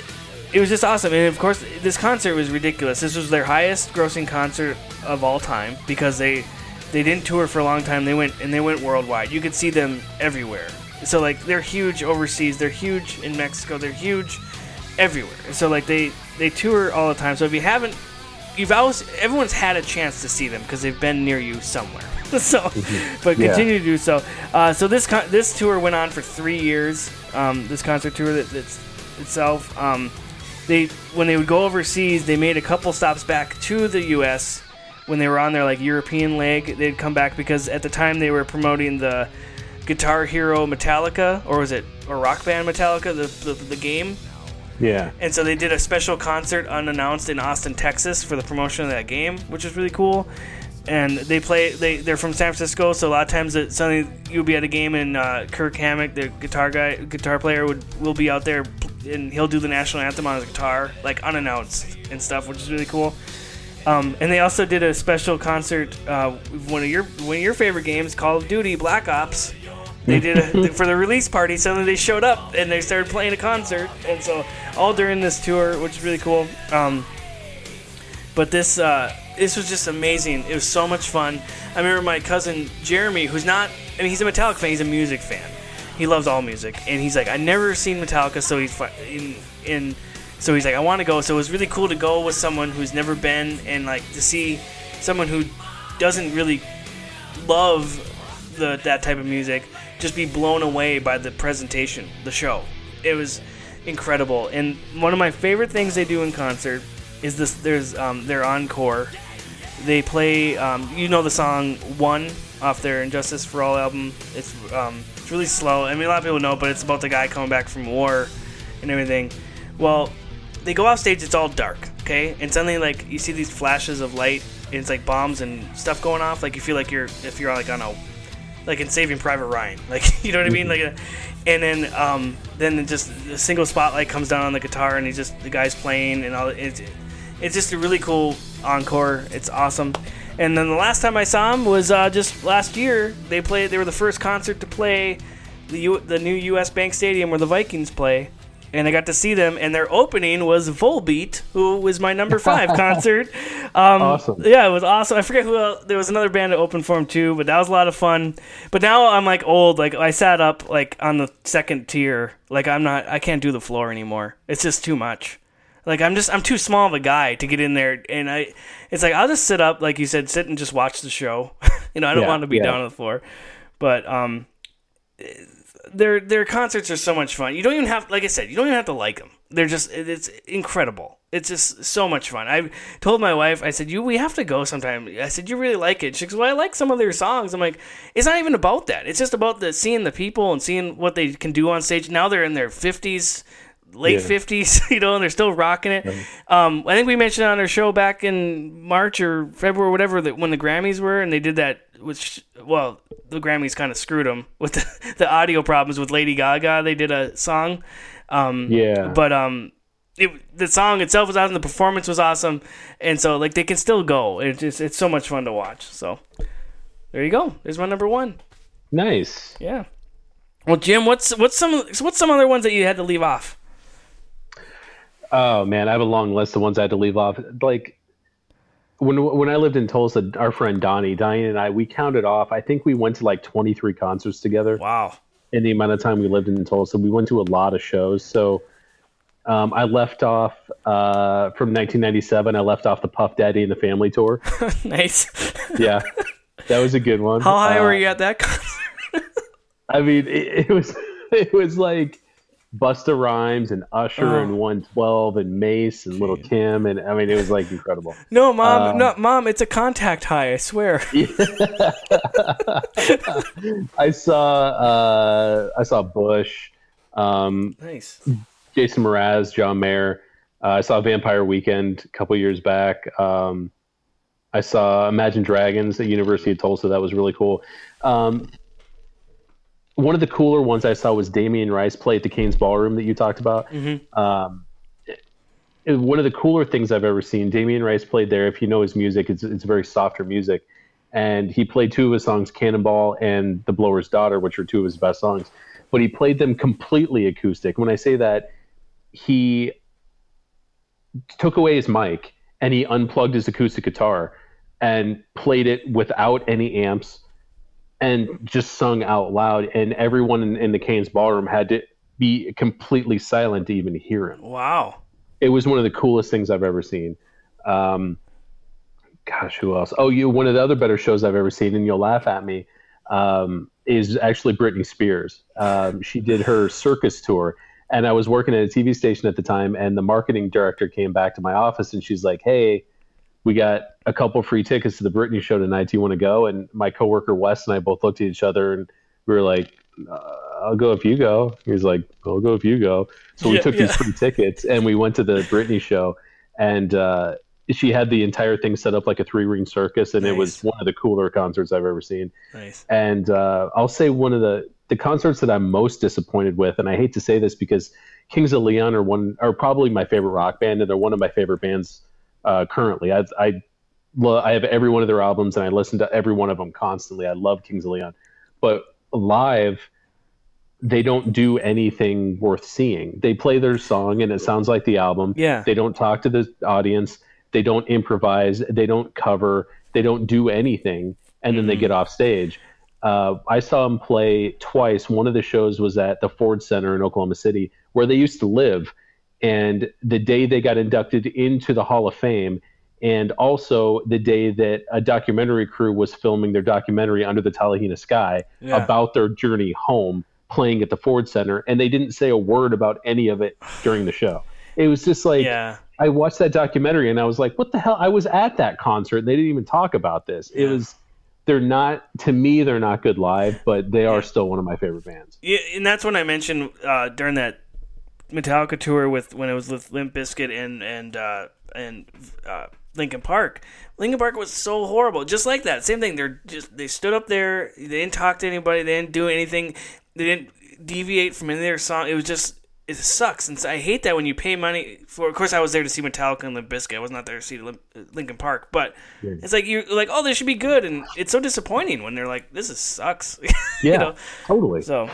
it was just awesome. And of course, this concert was ridiculous. This was their highest grossing concert of all time because they they didn't tour for a long time. They went and they went worldwide. You could see them everywhere. So like they're huge overseas. They're huge in Mexico. They're huge everywhere. So like they they tour all the time. So if you haven't you've always everyone's had a chance to see them because they've been near you somewhere. so, Mm-hmm. but continue to do so. Uh, so this con- this tour went on for three years. Um, this concert tour that, that's itself. Um, they when they would go overseas, they made a couple stops back to the U.S. When they were on their like European leg, they'd come back because at the time they were promoting the Guitar Hero Metallica, or was it a rock band Metallica, the the, the game. Yeah. And so they did a special concert unannounced in Austin, Texas for the promotion of that game, which was really cool. And they play they they're from San Francisco, so a lot of times that suddenly you'll be at a game and uh, Kirk Hammett, the guitar guy, guitar player, would will be out there and he'll do the national anthem on his guitar, like unannounced and stuff, which is really cool. Um, and they also did a special concert. Uh, one of your one of your favorite games, Call of Duty Black Ops. They did a, for the release party. Suddenly they showed up and they started playing a concert, and so all during this tour, which is really cool. Um, but this uh, this was just amazing. It was so much fun. I remember my cousin Jeremy, who's not. I mean, he's a Metallica fan. He's a music fan. He loves all music, and he's like, I never seen Metallica, so he's in in. So he's like, I want to go. So it was really cool to go with someone who's never been, and like to see someone who doesn't really love the that type of music just be blown away by the presentation, the show. It was incredible. And one of my favorite things they do in concert is this. There's um, their encore. They play. Um, you know the song "One" off their "And Justice for All" album. It's um, it's really slow. I mean, a lot of people know, but it's about the guy coming back from war and everything. Well, they go off stage. It's all dark. Okay, and suddenly like you see these flashes of light. And it's like bombs and stuff going off. Like you feel like you're if you're like on a like in Saving Private Ryan, like you know what I mean, like, a, and then um, then just a single spotlight comes down on the guitar, and he's just the guy's playing, and all it's it's just a really cool encore. It's awesome. And then the last time I saw him was uh, just last year. They played. They were the first concert to play the U, the new U.S. Bank Stadium where the Vikings play. And I got to see them, and their opening was Volbeat, who was my number five concert. Um, Awesome. Yeah, it was awesome. I forget who else. There was another band that opened for him too, but that was a lot of fun. But now I'm like old. Like I sat up like on the second tier. Like I'm not. I can't do the floor anymore. It's just too much. Like I'm just I'm too small of a guy to get in there, and I. It's like I'll just sit up, like you said, sit and just watch the show. you know, I don't Yeah, want to be yeah. down on the floor, but um, their their concerts are so much fun. You don't even have, like I said, you don't even have to like them. They're just it's incredible. It's just so much fun. I told my wife, I said, "You, we have to go sometime." I said, "You really like it?" She goes, "Well, I like some of their songs." I'm like, "It's not even about that. It's just about the seeing the people and seeing what they can do on stage." Now they're in their fifties, late Yeah. fifties, you know, and they're still rocking it. Um, I think we mentioned on our show back in March or February, or whatever, that when the Grammys were, and they did that. Which, well, the Grammys kind of screwed them with the, the audio problems with Lady Gaga. They did a song. Um, Yeah. But um, it, the song itself was awesome. The performance was awesome, and so like they can still go. It's just it's so much fun to watch. So there you go. There's my number one. Nice. Yeah. Well, Jim, what's what's some what's some other ones that you had to leave off? Oh man, I have a long list of ones I had to leave off. Like when when I lived in Tulsa, our friend Donnie, Diane and I, we counted off. I think we went to like 23 concerts together Wow. in the amount of time we lived in Tulsa. We went to a lot of shows. So um, I left off uh, from 1997. I left off the Puff Daddy and the Family tour. nice. Yeah, that was a good one. How high Uh, were you at that concert? I mean, it, it was it was like Busta Rhymes and Usher Oh. and 112 and Mase and Little Kim and I mean, it was like incredible. No, mom. Um, no, mom. It's a contact high. I swear. I saw uh, I saw Bush, um, nice. Jason Mraz, John Mayer. Uh, I saw Vampire Weekend a couple years back. Um, I saw Imagine Dragons at University of Tulsa. That was really cool. Um, one of the cooler ones I saw was Damien Rice play at the Cain's Ballroom that you talked about. Um, it- one of the cooler things I've ever seen. Damien Rice played there. If you know his music, it's it's very softer music, and he played two of his songs, "Cannonball" and "The Blower's Daughter," which are two of his best songs. But he played them completely acoustic. When I say that, he took away his mic and he unplugged his acoustic guitar and played it without any amps and just sung out loud and everyone in, in the Cain's ballroom had to be completely silent to even hear him. Wow. It was one of the coolest things I've ever seen. Um, gosh, who else? Oh, you one of the other better shows I've ever seen, and you'll laugh at me. Um, is actually Britney Spears. Um, she did her circus tour, and I was working at a TV station at the time, and the marketing director came back to my office, and she's like, "Hey, we got a couple free tickets to the Britney show tonight. Do you want to go?" And my coworker Wes and I both looked at each other, and we were like, uh, "I'll go if you go." He was like, "I'll go if you go." So we Yeah, took yeah. these free tickets, and we went to the Britney show, and uh, she had the entire thing set up like a three ring circus, and it was one of the cooler concerts I've ever seen. Nice. And uh, I'll say one of the the concerts that I'm most disappointed with, and I hate to say this because Kings of Leon are one are probably my favorite rock band, and they're one of my favorite bands uh, currently. I I lo- I have every one of their albums, and I listen to every one of them constantly. I love Kings of Leon, but live. They don't do anything worth seeing. They play their song and it sounds like the album. Yeah. They don't talk to the audience. They don't improvise. They don't cover. They don't do anything. And then they get off stage. Uh, I saw them play twice. One of the shows was at the Ford Center in Oklahoma City, where they used to live. And the day they got inducted into the Hall of Fame, and also the day that a documentary crew was filming their documentary Under the Talihina Sky Yeah. about their journey home playing at the Ford Center. And they didn't say a word about any of it during the show. It was just like, Yeah. I watched that documentary and I was like, what the hell? I was at that concert. and They didn't even talk about this. It was, they're not, to me, they're not good live, but they are still one of my favorite bands. Yeah, and that's when I mentioned uh, during that Metallica tour with when it was with Limp Bizkit and and uh, and uh, Linkin Park. Linkin Park was so horrible, just like that. Same thing. They're just they stood up there. They didn't talk to anybody. They didn't do anything. They didn't deviate from any of their song. It was just it sucks. And so I hate that when you pay money for. Of course, I was there to see Metallica and Limp Bizkit. I was not there to see Limp, Linkin Park. But it's like you're like, oh, this should be good, and it's so disappointing when they're like, this is sucks. Yeah, you know. totally. So,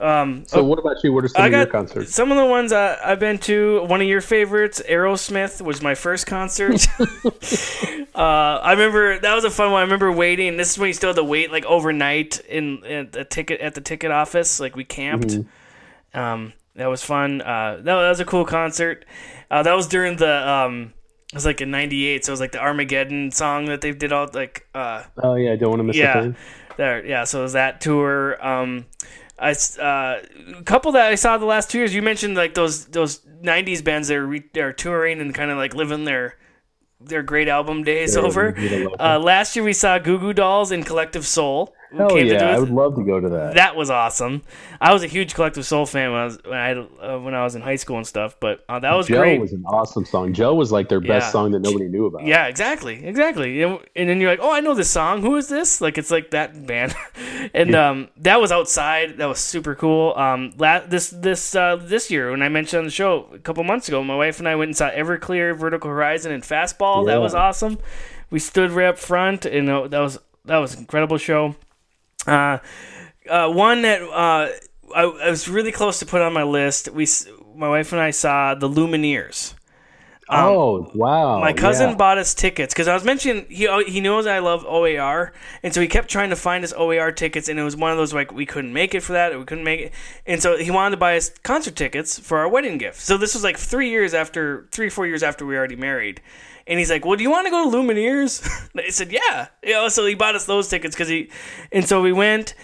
So. Um, what about you? What are some I of your concerts? some of the ones I, I've been to. One of your favorites, Aerosmith, was my first concert. uh, I remember that was a fun one. I remember waiting. This is when you still had to wait like overnight in, in the ticket at the ticket office. Like we camped. Mm-hmm. Um, that was fun. Uh, that, that was a cool concert. Uh, that was during the um, it was like in '98, so it was like the Armageddon song that they did all like. Uh, Oh, yeah, I don't want to miss a yeah, there. Yeah, so it was that tour. Um, I uh, a couple that I saw the last two years. You mentioned like those those '90s bands that are, re- are touring and kind of like living their their great album days Yeah, over. we did a lot. Uh, last year we saw Goo Goo Dolls and Collective Soul. Hell came yeah, I would love to go to that. That was awesome. I was a huge Collective Soul fan when I was when I, uh, when I was in high school and stuff. But uh, that was great. Joe great. was an awesome song. Joe was like their best Yeah. song that nobody knew about. Yeah, exactly, exactly. And and then you're like, oh, I know this song. Who is this? Like it's like that band, and um, that was outside. That was super cool. Um, la- this this uh, this year when I mentioned on the show a couple months ago, my wife and I went and saw Everclear, Vertical Horizon, and Fastball. That was awesome. We stood right up front, and uh, that was that was an incredible show. Uh, uh, one that uh, I, I was really close to put on my list. We, my wife and I saw the Lumineers. oh wow! My cousin yeah. bought us tickets because I was mentioning he he knows I love OAR, and so he kept trying to find us OAR tickets, and it was one of those like we couldn't make it for that, we couldn't make it, and so he wanted to buy us concert tickets for our wedding gift. So this was like three years after, three four years after we were already married, and he's like, "Well, do you want to go to Lumineers?" I said, "Yeah," you know. So he bought us those tickets because he, and so we went.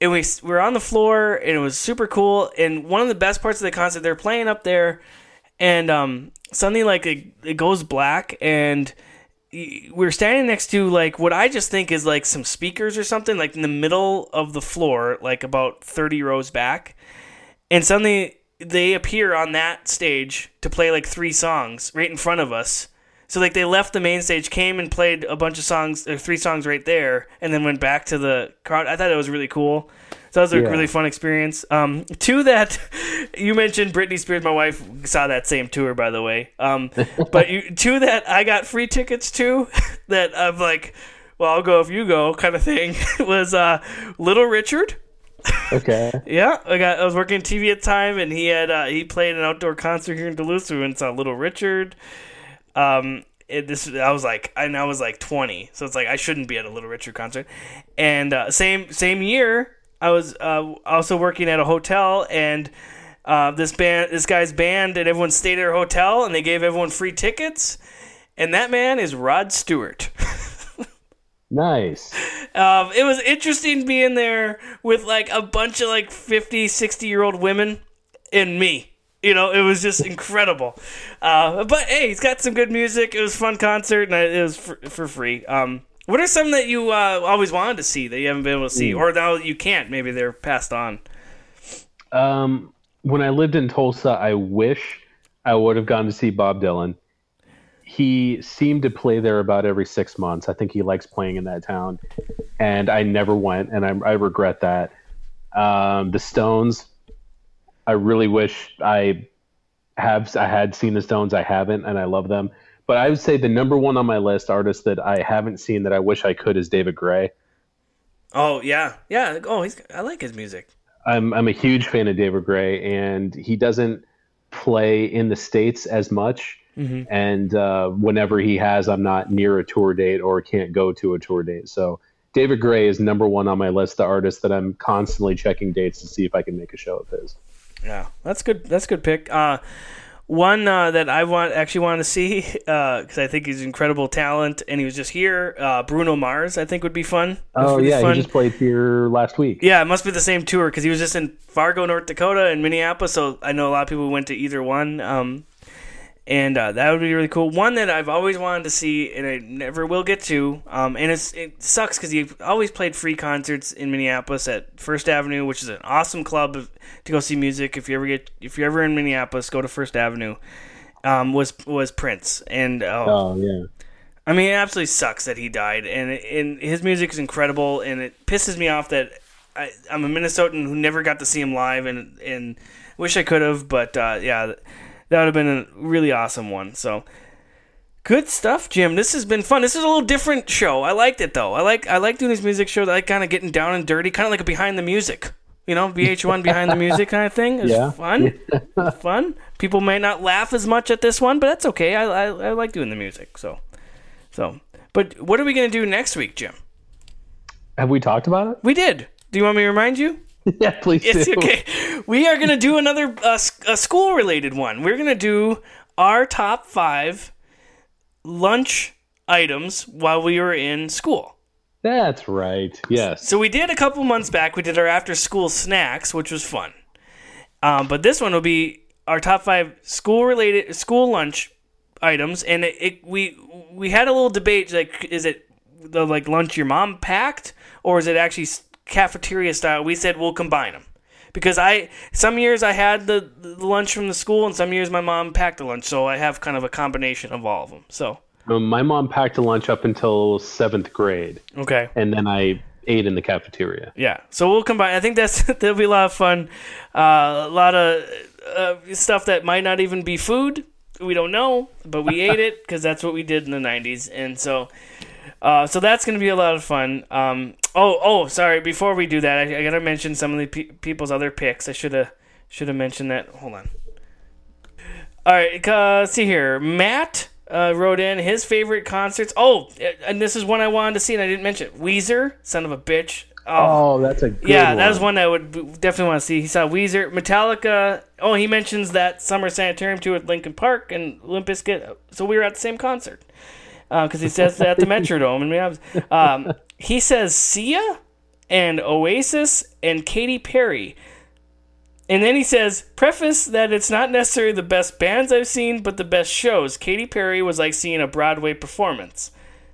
And we, we were on the floor, and it was super cool. And one of the best parts of the concert, they're playing up there, and um, suddenly like it, it goes black and y- we're standing next to like what I just think is like some speakers or something like in the middle of the floor like about 30 rows back and suddenly they appear on that stage to play like three songs right in front of us so like they left the main stage came and played a bunch of songs or three songs right there and then went back to the crowd I thought it was really cool so that was a Yeah. really fun experience. Um, two that you mentioned, Britney Spears. My wife saw that same tour, by the way. Um, but you, two that I got free tickets to, that I'm like, well, I'll go if you go, kind of thing. was uh, Little Richard. Okay. Yeah, I got. I was working TV at the time, and he had uh, he played an outdoor concert here in Duluth. So we went and saw Little Richard. Um, it, this I was like, and I was like 20, so it's like I shouldn't be at a Little Richard concert. And uh, same same year, I was uh, also working at a hotel, and uh, this band, this guy's band, and everyone stayed at our hotel, and they gave everyone free tickets. and that man is Rod Stewart. Nice. Um, it was interesting being there with like a bunch of like 50, 60 year old women and me. You know, it was just incredible. Uh, but hey, he's got some good music. It was a fun concert, and it was for, for free. Um, what are some that you uh, always wanted to see that you haven't been able to see, or now you can't? Maybe they're passed on. Um, when I lived in Tulsa, I wish I would have gone to see Bob Dylan. He seemed to play there about every six months. I think he likes playing in that town, and I never went, and I, I regret that. Um, the Stones, I really wish I have I had seen the Stones. I haven't, and I love them. But I would say the number one on my list artist that I haven't seen that I wish I could is David Gray. Oh yeah, yeah. Oh, he's I like his music. I'm I'm a huge fan of David Gray, and he doesn't play in the states as much. And uh, whenever he has, I'm not near a tour date or can't go to a tour date. So David Gray is number one on my list. The artist that I'm constantly checking dates to see if I can make a show of his. Yeah, that's good. That's a good pick. Uh, one uh, that I want actually want to see because I think he's incredible talent, and he was just here. Uh, Bruno Mars, I think would be fun. Oh really yeah, fun. he just played here last week. Yeah, it must be the same tour because he was just in Fargo, North Dakota, and Minneapolis. So I know a lot of people went to either one. Um, and uh, that would be really cool. One that I've always wanted to see, and I never will get to. Um, and it's, it sucks because he always played free concerts in Minneapolis at First Avenue, which is an awesome club to go see music. If you ever get, if you're ever in Minneapolis, go to First Avenue. Um, was was Prince, and oh, Oh yeah. I mean, it absolutely sucks that he died, and and his music is incredible, and it pisses me off that I, I'm a Minnesotan who never got to see him live, and and wish I could have, but uh, yeah, that would have been a really awesome one. So good stuff, Jim. This has been fun. This is a little different show. I liked it though. I like I like doing these music shows. I like kind of getting down and dirty, kind of like a behind the music. You know, VH1 behind the music kind of thing. It's Yeah. fun. fun. People may not laugh as much at this one, but that's okay. I, I, I like doing the music. So, so. But what are we gonna do next week, Jim? Have we talked about it? We did. Do you want me to remind you? yeah, please Yes, do. okay. We are gonna do another uh, a school related one. We're gonna do our top five lunch items while we were in school. That's right. Yes. So we did a couple months back. We did our after school snacks, which was fun. Um, but this one will be our top five school related school lunch items, and it, it we we had a little debate like is it the like lunch your mom packed or is it actually cafeteria style? We said we'll combine them because I some years I had the, the lunch from the school and some years my mom packed the lunch, so I have kind of a combination of all of them. So Um, my mom packed a lunch up until seventh grade, okay. and then I ate in the cafeteria. Yeah, so we'll combine. I think that's that'll be a lot of fun. Uh, a lot of uh, stuff that might not even be food. We don't know, but we ate it because that's what we did in the '90s, and so. Uh, so that's going to be a lot of fun. Um, oh, oh, sorry. Before we do that, I, I got to mention some of the pe- people's other picks. I should have should have mentioned that. Hold on. All right, uh, see here. Matt uh, wrote in his favorite concerts. Oh, and this is one I wanted to see, and I didn't mention it. Weezer, son of a bitch. Oh, that's a good Yeah, one. that was one I would definitely want to see. He saw Weezer, Metallica. Oh, he mentions that Summer Sanitarium tour at Linkin Park and Limp Bizkit. So we were at the same concert because he says that at the Metrodome. And we have, um, he says Sia and Oasis and Katy Perry. And then he says, preface that it's not necessarily the best bands I've seen, but the best shows. Katy Perry was like seeing a Broadway performance.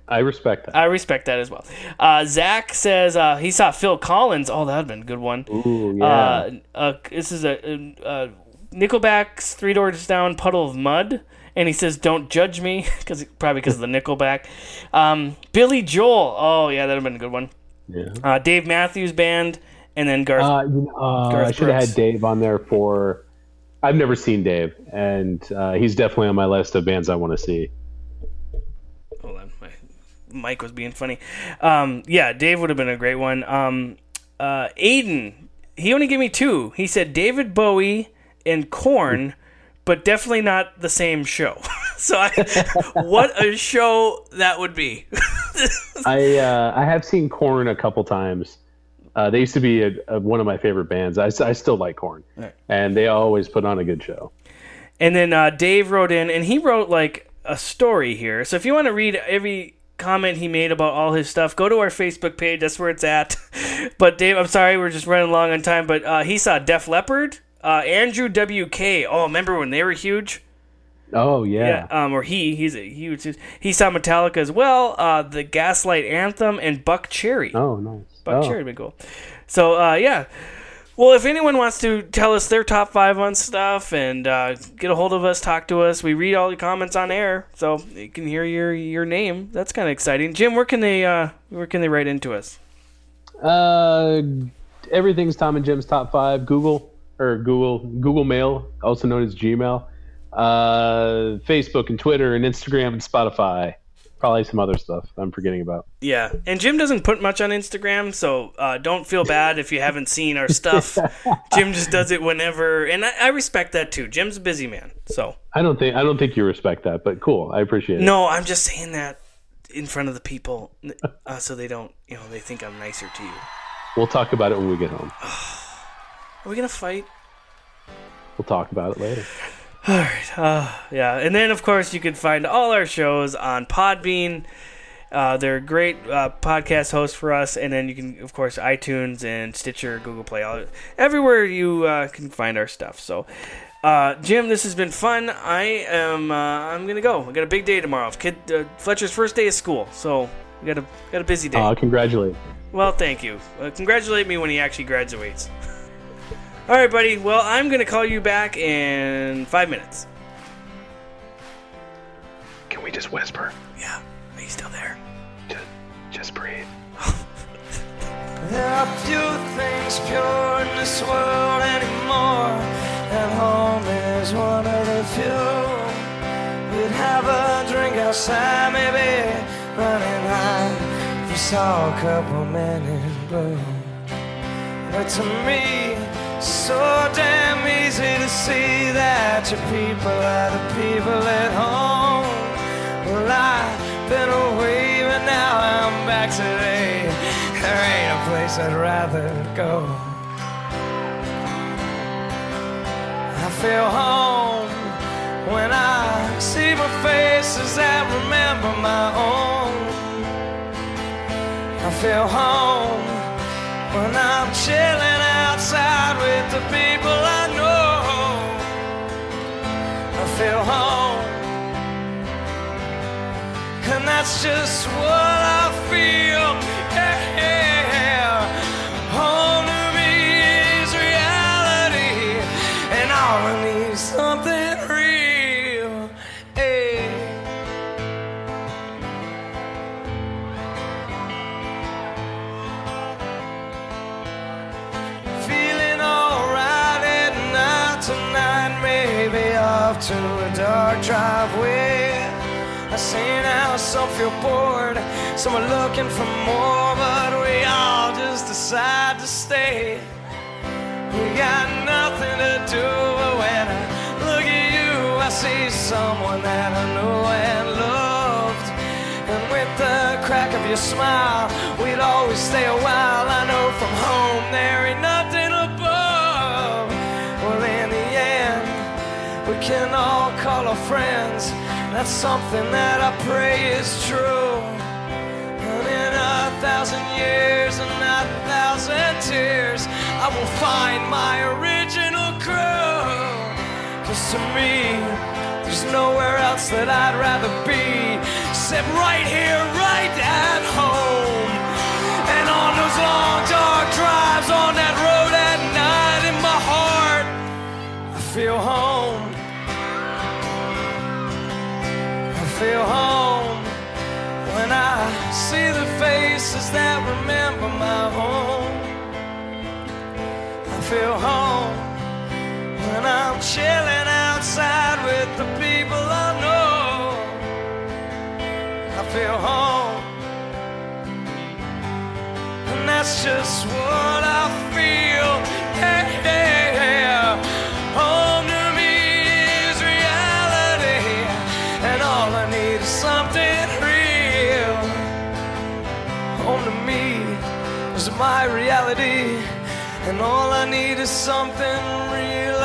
I respect that. I respect that as well. Uh, Zach says uh, he saw Phil Collins. Oh, that'd been a good one. Ooh, yeah. Uh, uh, this is a, a, a Nickelback's Three Doors Down, Puddle of Mudd. And he says, "Don't judge me," because probably because of the Nickelback. Um, Billy Joel. Oh yeah, that'd have been a good one. yeah. Uh, Dave Matthews Band, and then Garth. Uh, uh, Garth I should have had Dave on there for. I've never seen Dave, and uh, he's definitely on my list of bands I want to see. hold on, my mic was being funny. Um, yeah, Dave would have been a great one. Um, uh, Aiden, he only gave me two. He said David Bowie and Korn, but definitely not the same show. so, I, what a show that would be! I uh, I have seen Korn a couple times. Uh, they used to be a, a, one of my favorite bands. I, I still like Korn, and they always put on a good show. And then uh, Dave wrote in, and he wrote like a story here. So if you want to read every comment he made about all his stuff, go to our Facebook page. That's where it's at. but Dave, I'm sorry, we're just running long on time. But uh, he saw Def Leppard, uh, Andrew WK. Oh, remember when they were huge? Oh yeah. Yeah, um, or he, he's a huge. He saw Metallica as well. Uh, the Gaslight Anthem and Buckcherry. Oh nice. Buck oh. Cherry would be cool. So uh, yeah. Well, if anyone wants to tell us their top five on stuff and uh, get a hold of us, talk to us, we read all the comments on air, so you can hear your your name. That's kind of exciting. Jim, where can they uh, where can they write into us? Uh, everything's Tom and Jim's top five. Google or Google Google Mail, also known as Gmail. Uh, Facebook and Twitter and Instagram and Spotify. Probably some other stuff I'm forgetting about. Yeah, and Jim doesn't put much on Instagram, so uh, don't feel bad if you haven't seen our stuff. Jim just does it whenever, and I, I respect that too. Jim's a busy man, so I don't think I don't think you respect that, but cool. I appreciate it. no, I'm just saying that in front of the people, uh, so they don't, you know, they think I'm nicer to you. We'll talk about it when we get home. Are we gonna fight? We'll talk about it later. All right. Uh, yeah. And then, of course, you can find all our shows on Podbean. Uh, they're a great uh, podcast host for us. And then you can, of course, iTunes and Stitcher, Google Play, all, everywhere you uh, can find our stuff. So, uh, Jim, this has been fun. I am. Uh, I'm gonna go. I got a big day tomorrow. Kid uh, Fletcher's first day of school, so we got a got a busy day. Uh, congratulate. Well, thank you. Uh, congratulate me when he actually graduates. All right, buddy. Well, I'm going to call you back in five minutes. Can we just whisper? Yeah. Are you still there? Just, just breathe. There are few things pure in this world anymore, and home is one of the few. We'd have a drink outside, maybe running high. If we saw a couple men in blue, but to me, so damn easy to see that your people are the people at home. Well, I've been away, but now I'm back today. There ain't a place I'd rather go. I feel home when I see my faces that remember my own. I feel home when I'm chilling outside with the people I know. I feel home. And that's just what I dark driveway. I see now some feel bored, some are looking for more, but we all just decide to stay. We got nothing to do, but when I look at you, I see someone that I knew and loved. And with the crack of your smile, we'd always stay a while. I know from home there friends. That's something that I pray is true. And in a thousand years and a thousand tears, I will find my original crew. Cause to me, there's nowhere else that I'd rather be except right here, right at home. And on those long, dark drives on that road at night in my heart, I feel home. Feel home when I see the faces that remember my home. I feel home when I'm chilling outside with the people I know. I feel home, and that's just what I feel. My reality, and all I need is something real.